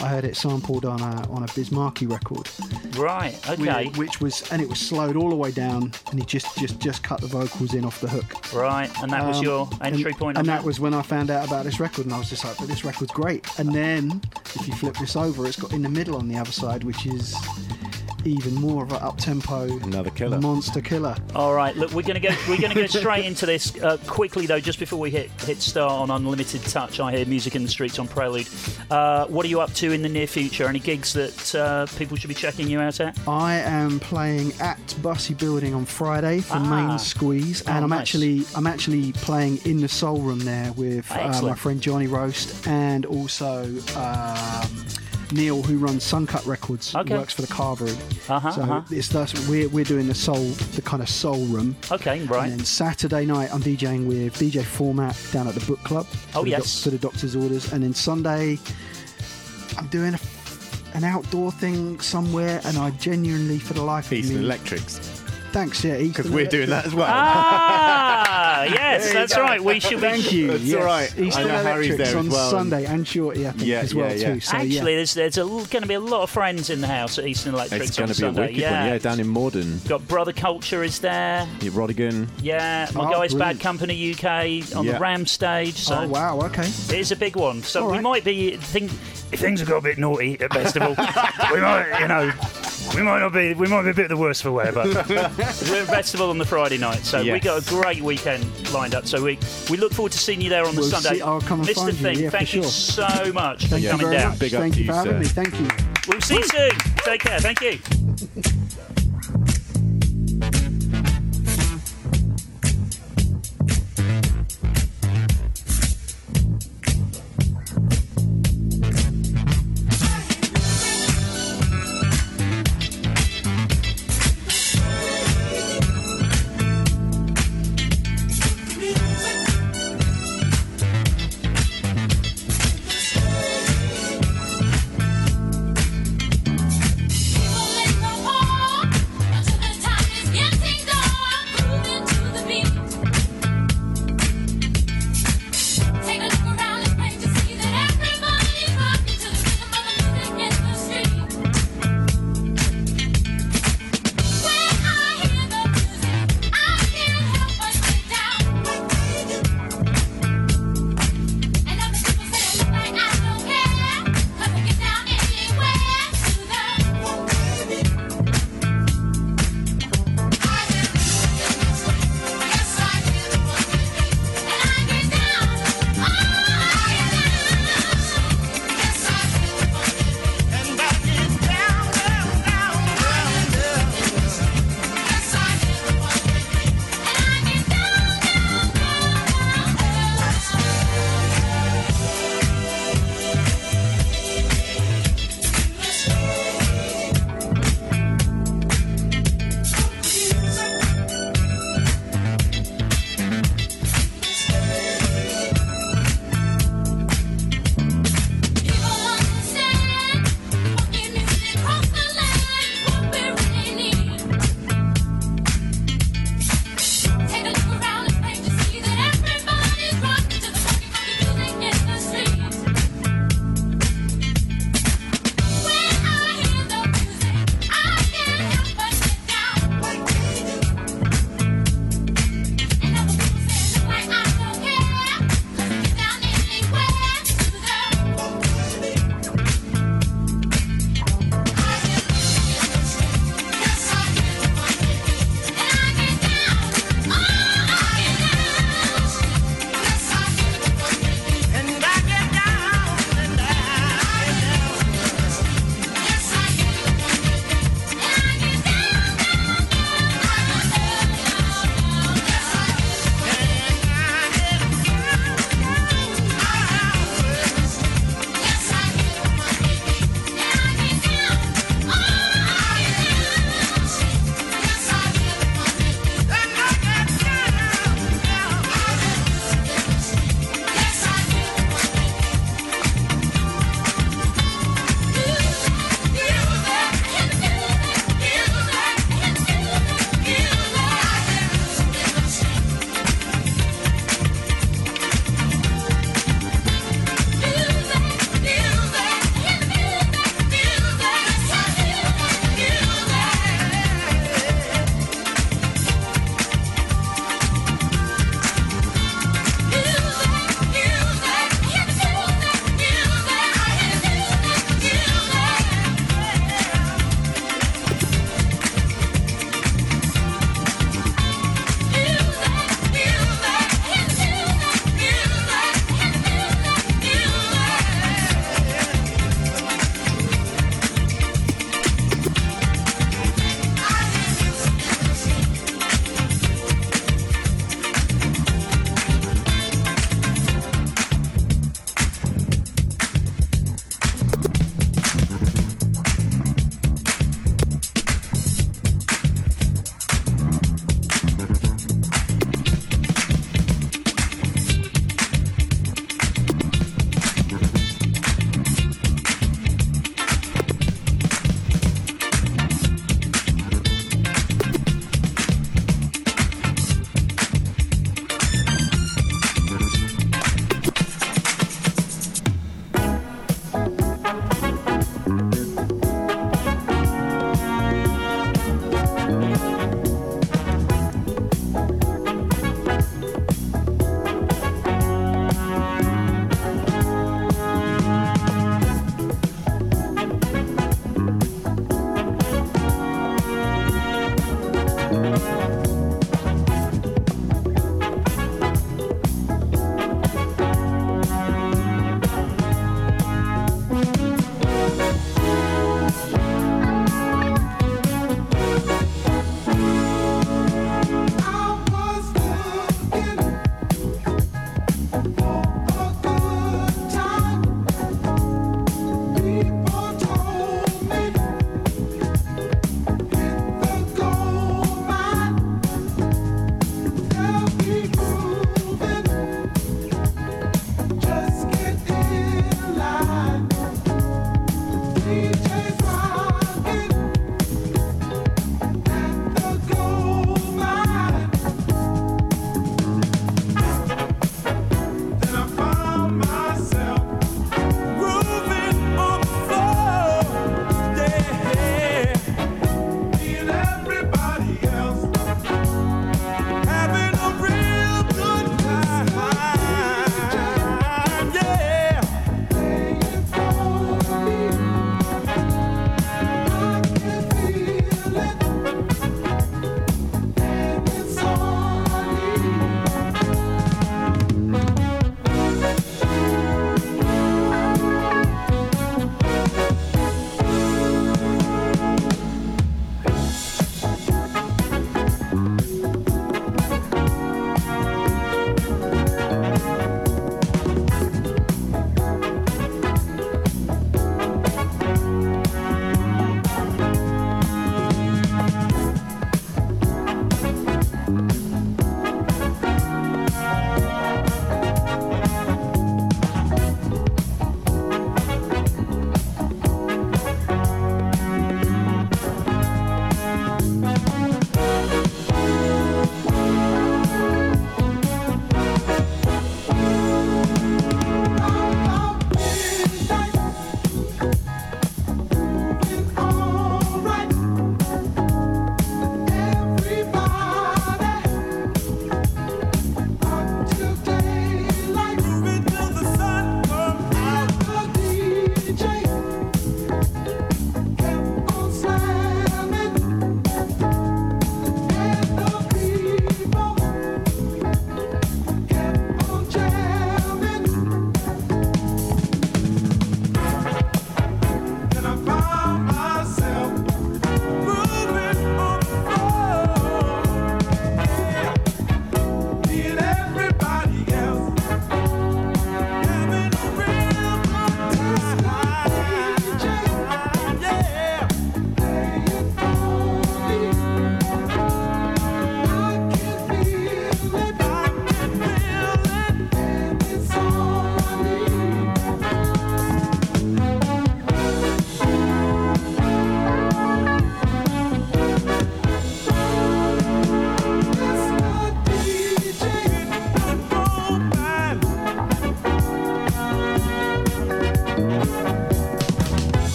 I heard it sampled on a on a Biz Markie record, right. Okay. which, which was and it was slowed all the way down, and he just just just cut the vocals in off the hook. Right. And that was Um, your entry and, point. and on that was when I found out about this record, and I was just like, "But this record's great." And then, if you flip this over, it's got in the middle on the other side, which is even more of an up tempo Another killer. monster killer. All right, look, we're going to go. We're going to go straight into this uh, quickly, though. Just before we hit hit start on Unlimited Touch, I hear music in the streets on Prelude. Uh, what are you up to in the near future? Any gigs that uh, people should be checking you out at? I am playing at Bussey Building on Friday for Ah. Main Squeeze, Oh, and I'm nice. actually I'm actually playing in the Soul Room there with uh, my friend Johnny Roast and also um, Neil, who runs Suncut Records, who Okay. works for the Carvery. Uh-huh, so uh-huh. it's thus we're we're doing the soul the kind of Soul Room. Okay, right. And then Saturday night, I'm DJing with DJ Format down at the Book Club. Oh, for the yes. for the Doctor's Orders. And then Sunday, I'm doing a, an outdoor thing somewhere, and I genuinely, for the life of Eastern me, Electrics. Thanks, yeah, Because we're doing that as well. Ah, [LAUGHS] yes, that's go. right. We should be. Thank you. That's yes. all right. Eastern know Harry's Electrics on well. Sunday and Shorty, I think, Yeah, as well yeah, yeah. too. So Actually, yeah. there's there's going to be a lot of friends in the house at Eastern Electrics It's on going to be a Sunday. wicked yeah. one. Yeah, down in Morden. Got Brother Culture is there. Yeah, Rodigan. Yeah, my Oh, guys brilliant. Bad Company UK on Yeah. the Ram stage. So oh wow, okay. It is a big one. So All we right. might be think if things have got a bit naughty at festival, [LAUGHS] we might you know we might not be we might be a bit the worse for wear, but we're at festival on the Friday night, so we Yes. got a great weekend lined up. So we we look forward to seeing you there on the We'll Sunday. see- I'll come and Mr. find you, Thing, yeah, for thank you sure. so much for Thank you coming very down. much. Big up Thank to you you, for having sir. me. Thank you. We'll see you soon. Take care. Thank you. [LAUGHS]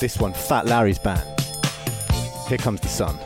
This one, Fat Larry's band. Here comes the sun.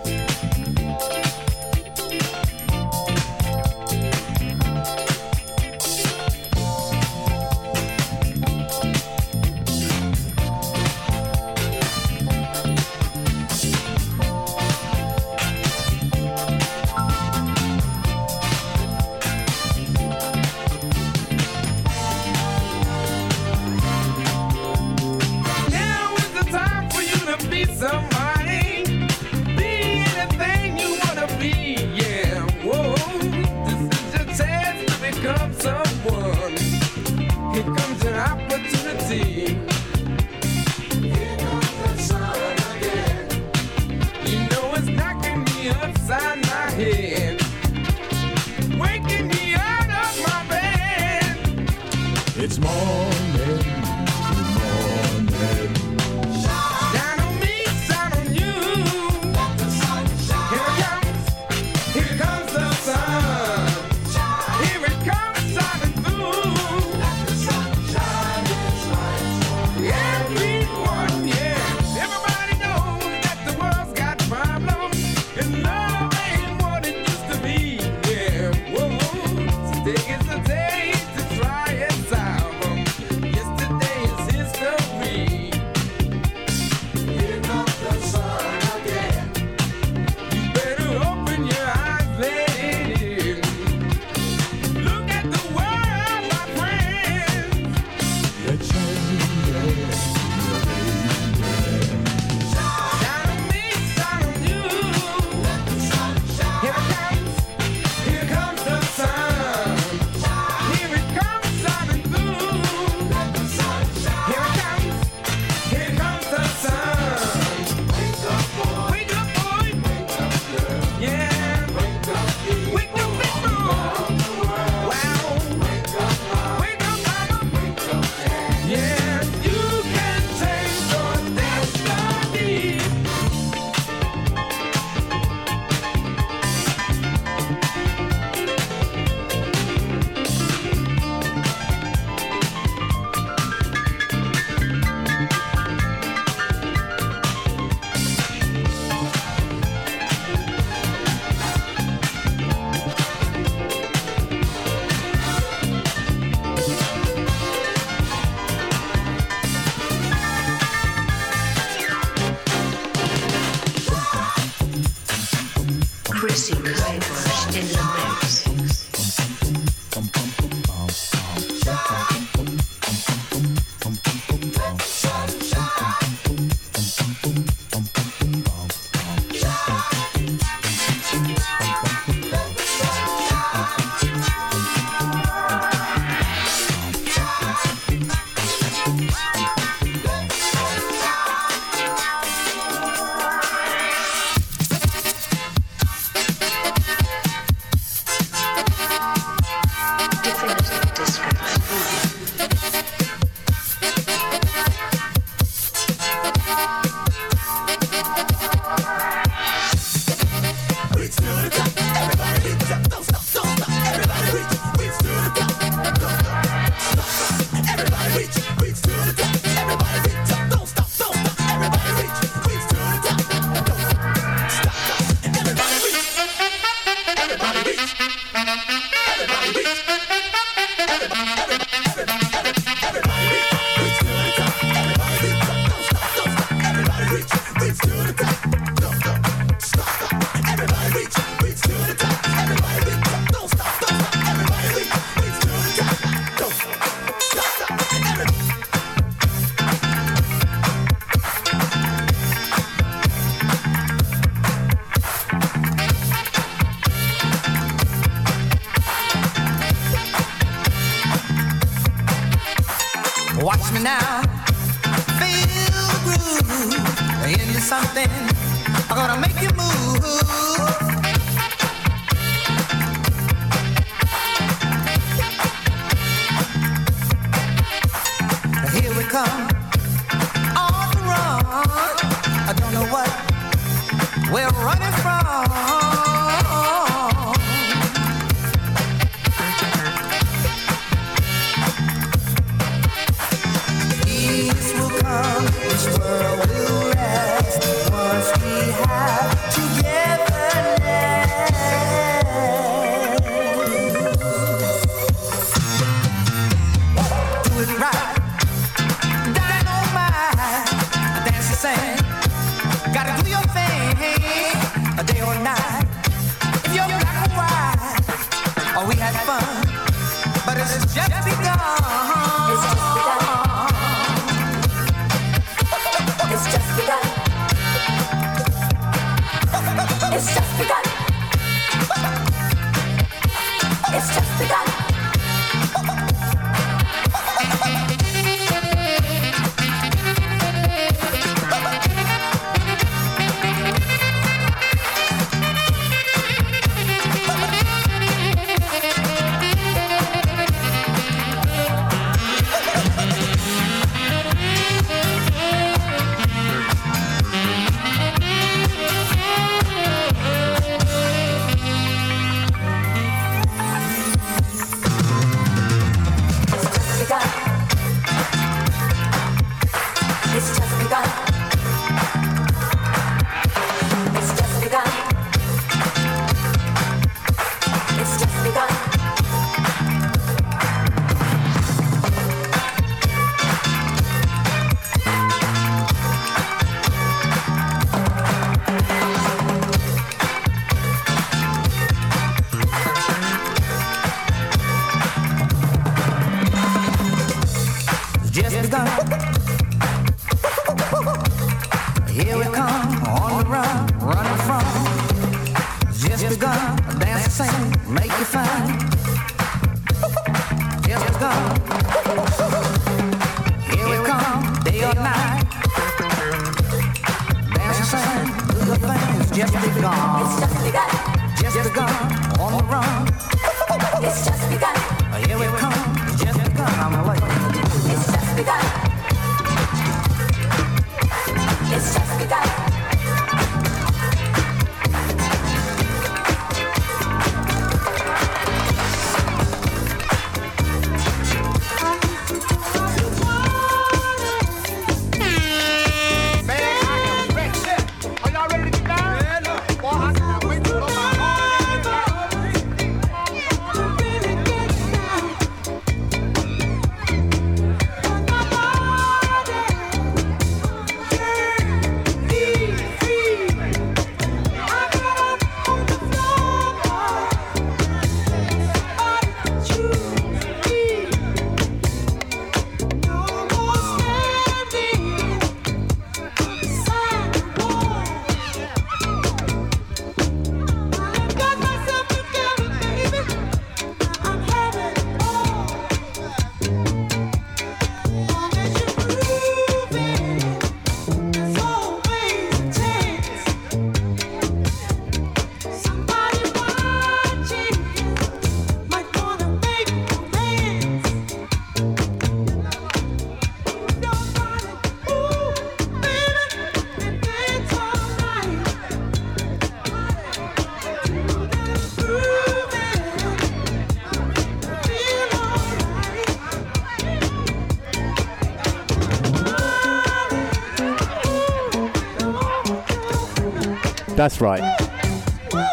That's right.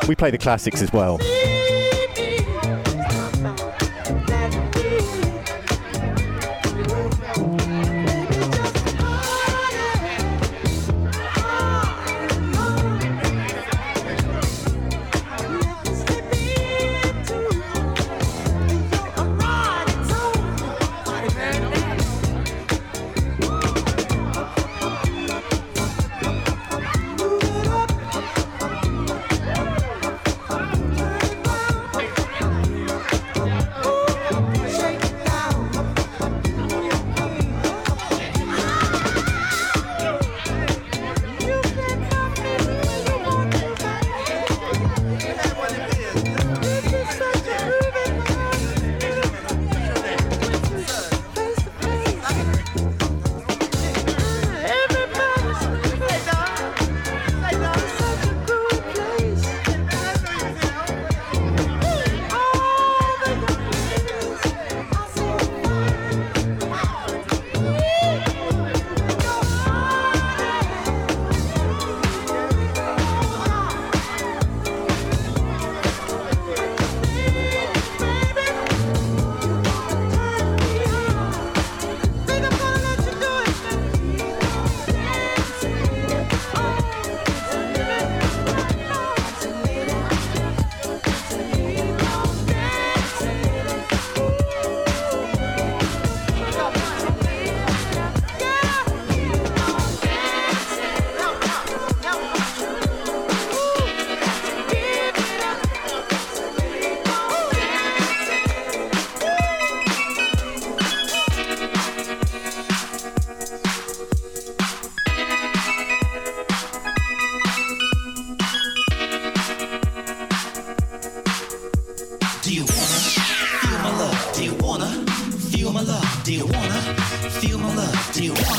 We play the classics as well. Do you wanna feel my love? Do you wanna?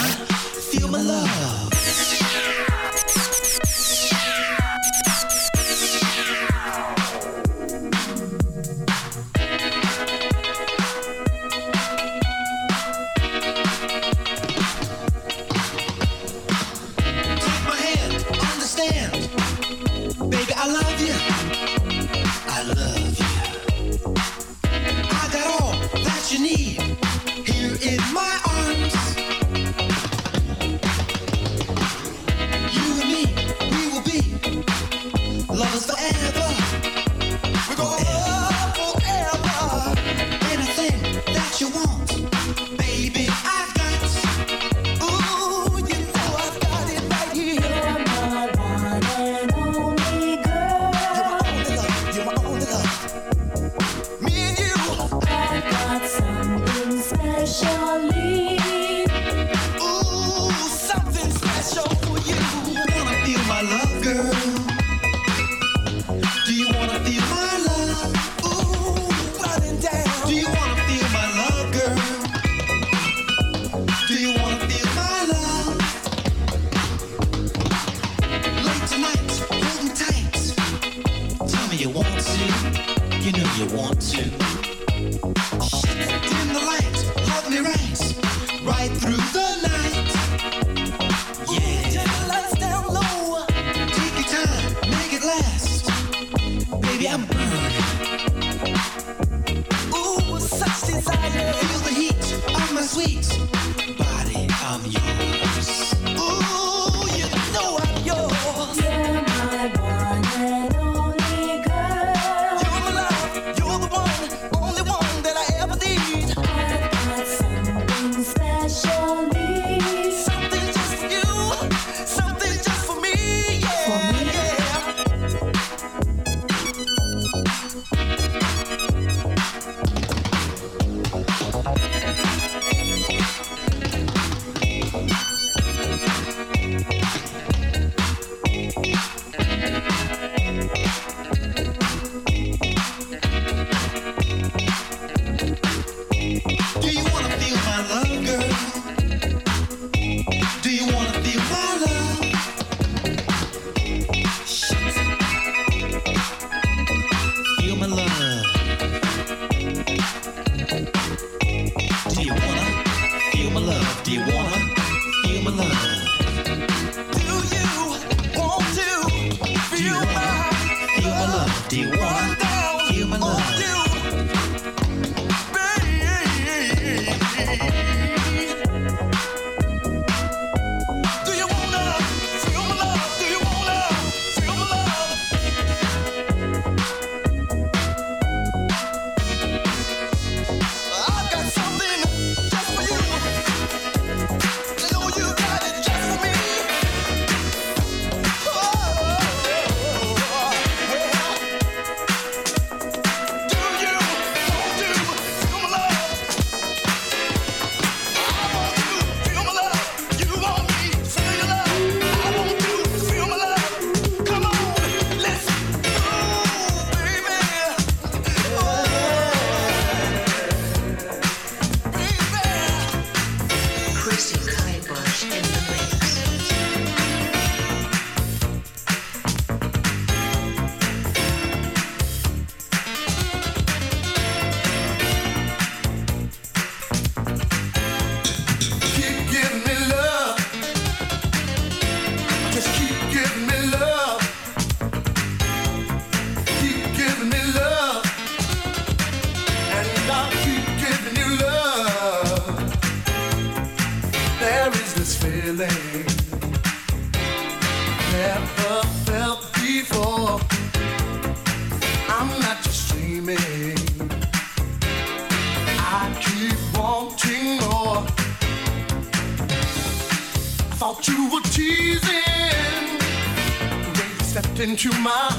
Into my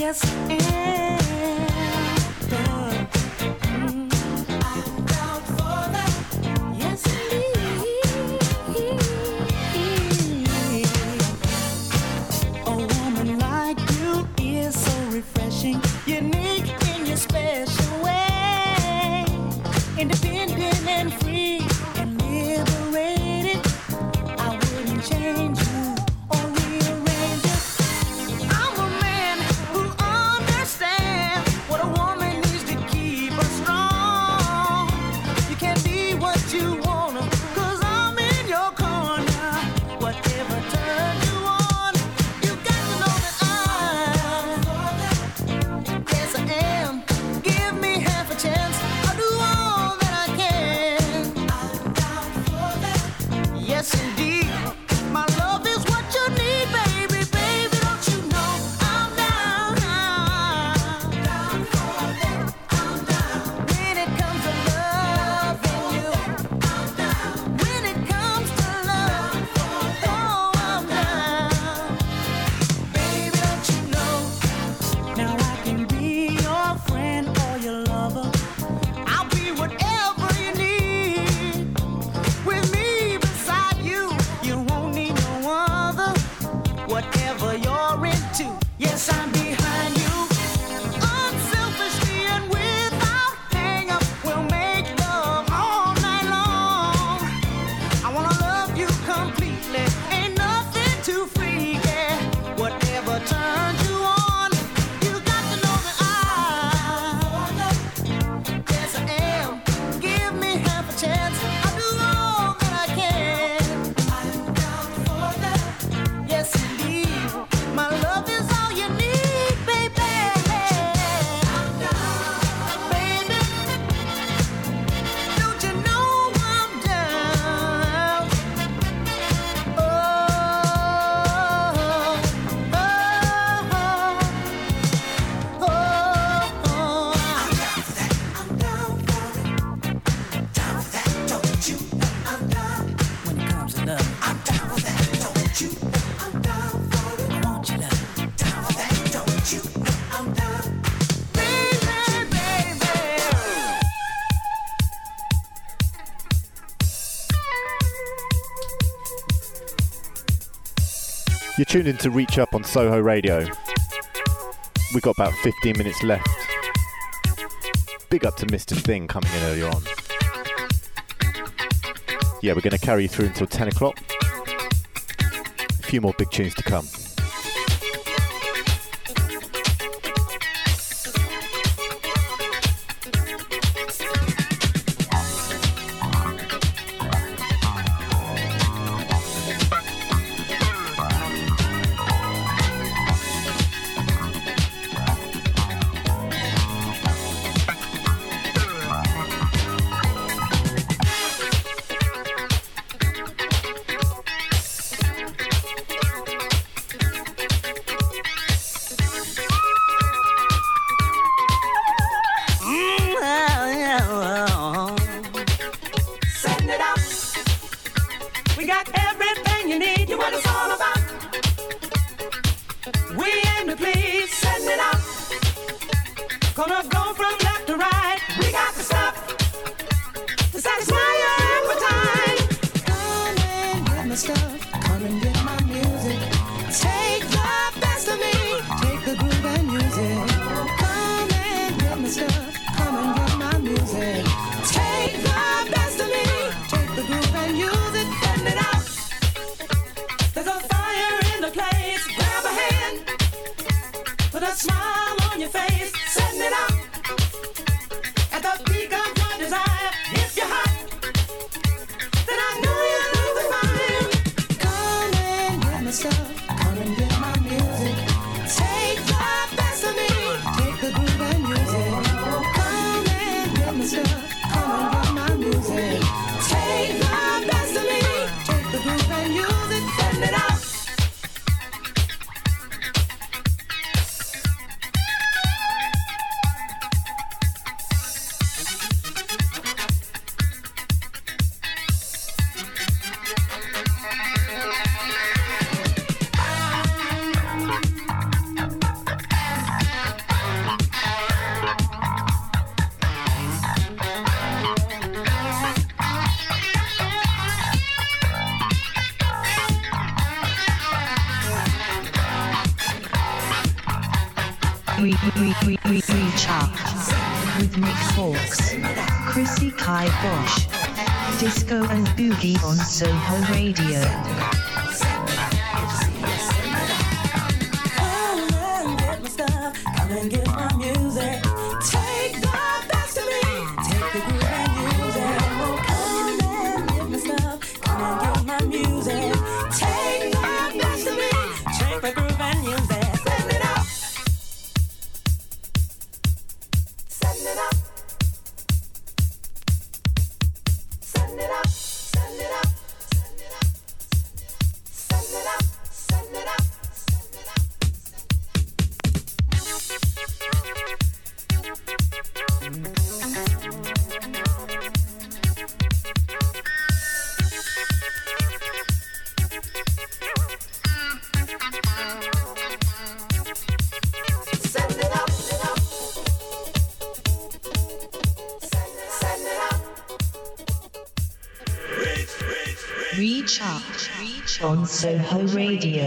yes and tuned in to Reach Up on Soho Radio. We've got about 15 minutes left. Big up to Mr. Thing coming in earlier on. Yeah, we're going to carry you through until 10 o'clock. A few more big tunes to come. got Soho Radio.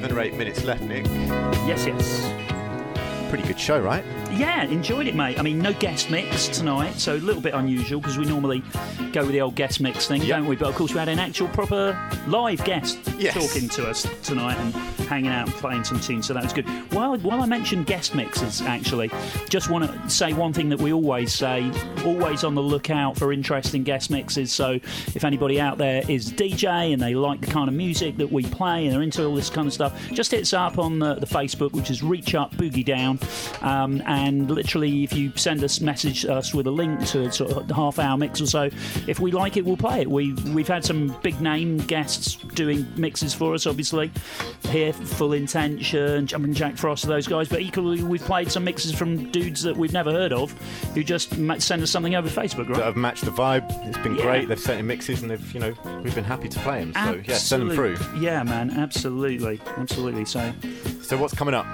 Seven or eight minutes left, Nick. Yes, yes. Pretty good show, right? Yeah, enjoyed it, mate. I mean, no guest mix tonight, so a little bit unusual because we normally go with the old guest mix thing, don't we? But of course, we had an actual proper live guest Yes. talking to us tonight and hanging out and playing some tunes, so that was good. While, while I mentioned guest mixes, actually, just want to say one thing that we always say always on the lookout for interesting guest mixes. So if anybody out there is DJ and they like the kind of music that we play and they're into all this kind of stuff, just hit us up on the, the Facebook, which is Reach Up Boogie Down. Um, and literally, if you send us message us with a link to a sort of half hour mix or so, if we like it, we'll play it. We've we've had some big name guests doing mixes for us, obviously. Here, Full Intention, Jumping Jack Frost, those guys. But equally, we've played some mixes from dudes that we've never heard of, who just send us something over Facebook, right? That have matched the vibe. It's been Yeah. great. They've sent in mixes and they've, you know, we've been happy to play them. So yeah, send them through. Yeah, man, absolutely, absolutely. So, So what's coming up?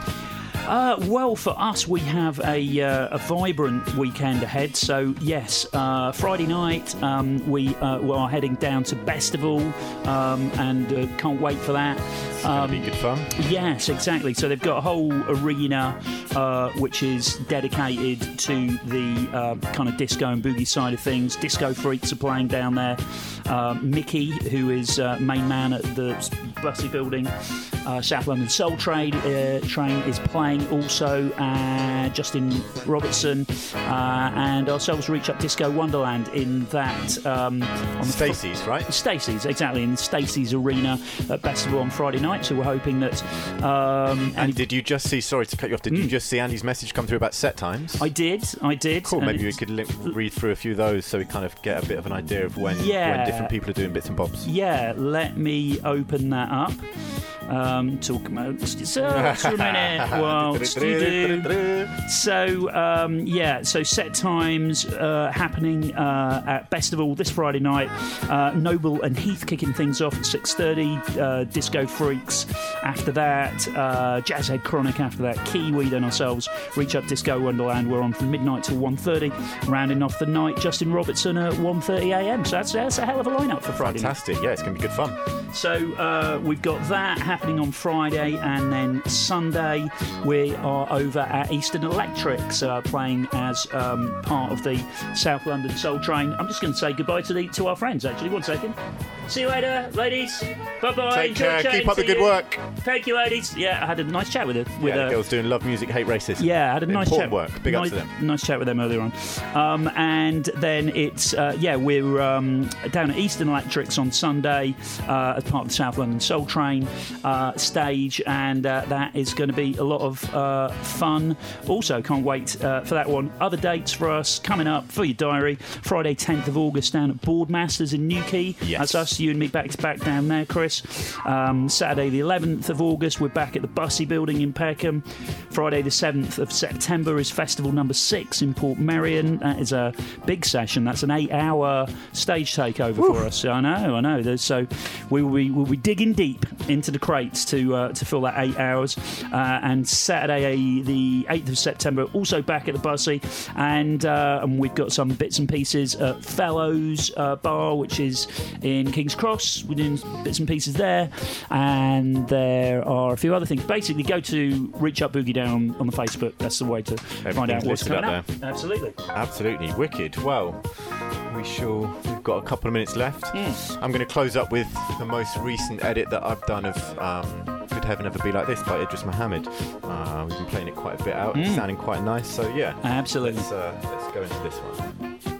Uh, well, for us, we have a, uh, a vibrant weekend ahead. So, yes, uh, Friday night um, we, uh, we are heading down to Bestival um, and uh, can't wait for that. Um, be good fun. Yes, exactly. So they've got a whole arena uh, which is dedicated to the uh, kind of disco and boogie side of things. Disco freaks are playing down there. Uh, Mickey, who is uh, main man at the Bussey Building, uh, South London Soul Trade uh, train is playing also. Uh, Justin Robertson uh, and ourselves reach up Disco Wonderland in that um, on the fr- Stacey's, right? Stacey's, exactly, in Stacey's Arena at Bestival on Friday night. So we're hoping that. Um, And did you just see? Sorry to cut you off. Did you just see Andy's message come through about set times? I did, I did. Cool. Maybe we could li- read through a few of those so we kind of get a bit of an idea of when, Yeah. when different people are doing bits and bobs. Yeah, let me open that up. Um, talk about for [LAUGHS] a minute you do. So um, yeah, so set times uh, happening uh, at Bestival this Friday night. Uh, Noble and Heath kicking things off at six thirty. Uh, Disco Freaks after that. Uh, Jazzhead Chronic after that. Kiwi then ourselves. Reach Up Disco Wonderland. We're on from midnight till 1.30. Rounding off the night, Justin Robertson at 1.30 a.m. So that's, that's a hell of a lineup for Friday night. Fantastic. Yeah, it's going to be good fun. So uh, we've got that happening on Friday, and then Sunday we are over at Eastern Electrics, uh, playing as um, part of the South London Soul Train. I'm just going to say goodbye to the to our friends. Actually, one second. See you later, ladies. Bye bye. Take care. Keep up the good work. Thank you, ladies. Yeah, I had a nice chat with her. With yeah, the girls doing love music, hate racist. Yeah, I had a nice Important chat. work. Big nice, up to them. Nice chat with them earlier on. Um, and then it's uh, yeah, we're um, down at Eastern Electrics on Sunday uh, as part of the South London Soul Train uh, stage, and uh, that is going to be a lot of uh, fun. Also, can't wait uh, for that one. Other dates for us coming up for your diary: Friday, 10th of August down at Boardmasters in Newquay. Yes. That's us, you and me, back to back down there, Chris. Um, Saturday, the 11th of August, we're back at the Bussey Building in Peckham. Friday, the 7th of September, is Festival number six in Portmeirion. That is a big session. That's an eight-hour stage takeover for us. I know, I know. There's, so we will be, we'll be digging deep into the crates to uh, to fill that eight hours. Uh, and Saturday, the 8th of September, also back at the Bussey, and uh, and we've got some bits and pieces at Fellows uh, Bar, which is in King's Cross. We're doing bits and pieces there, and there are a few other things. Basically, go to Reach Up Boogie Down on the Facebook. That's the way to find out what's coming up up. Absolutely. Absolutely. Wicked. Well, we shall. We've got a couple of minutes left. Hmm. I'm going to close up with the most recent edit that I've done of um, Could Heaven Ever Be Like This by Idris Muhammad. Uh, we've been playing it quite a bit out. It's Mm. sounding quite nice. So, yeah. Absolutely. Let's, uh, let's go into this one.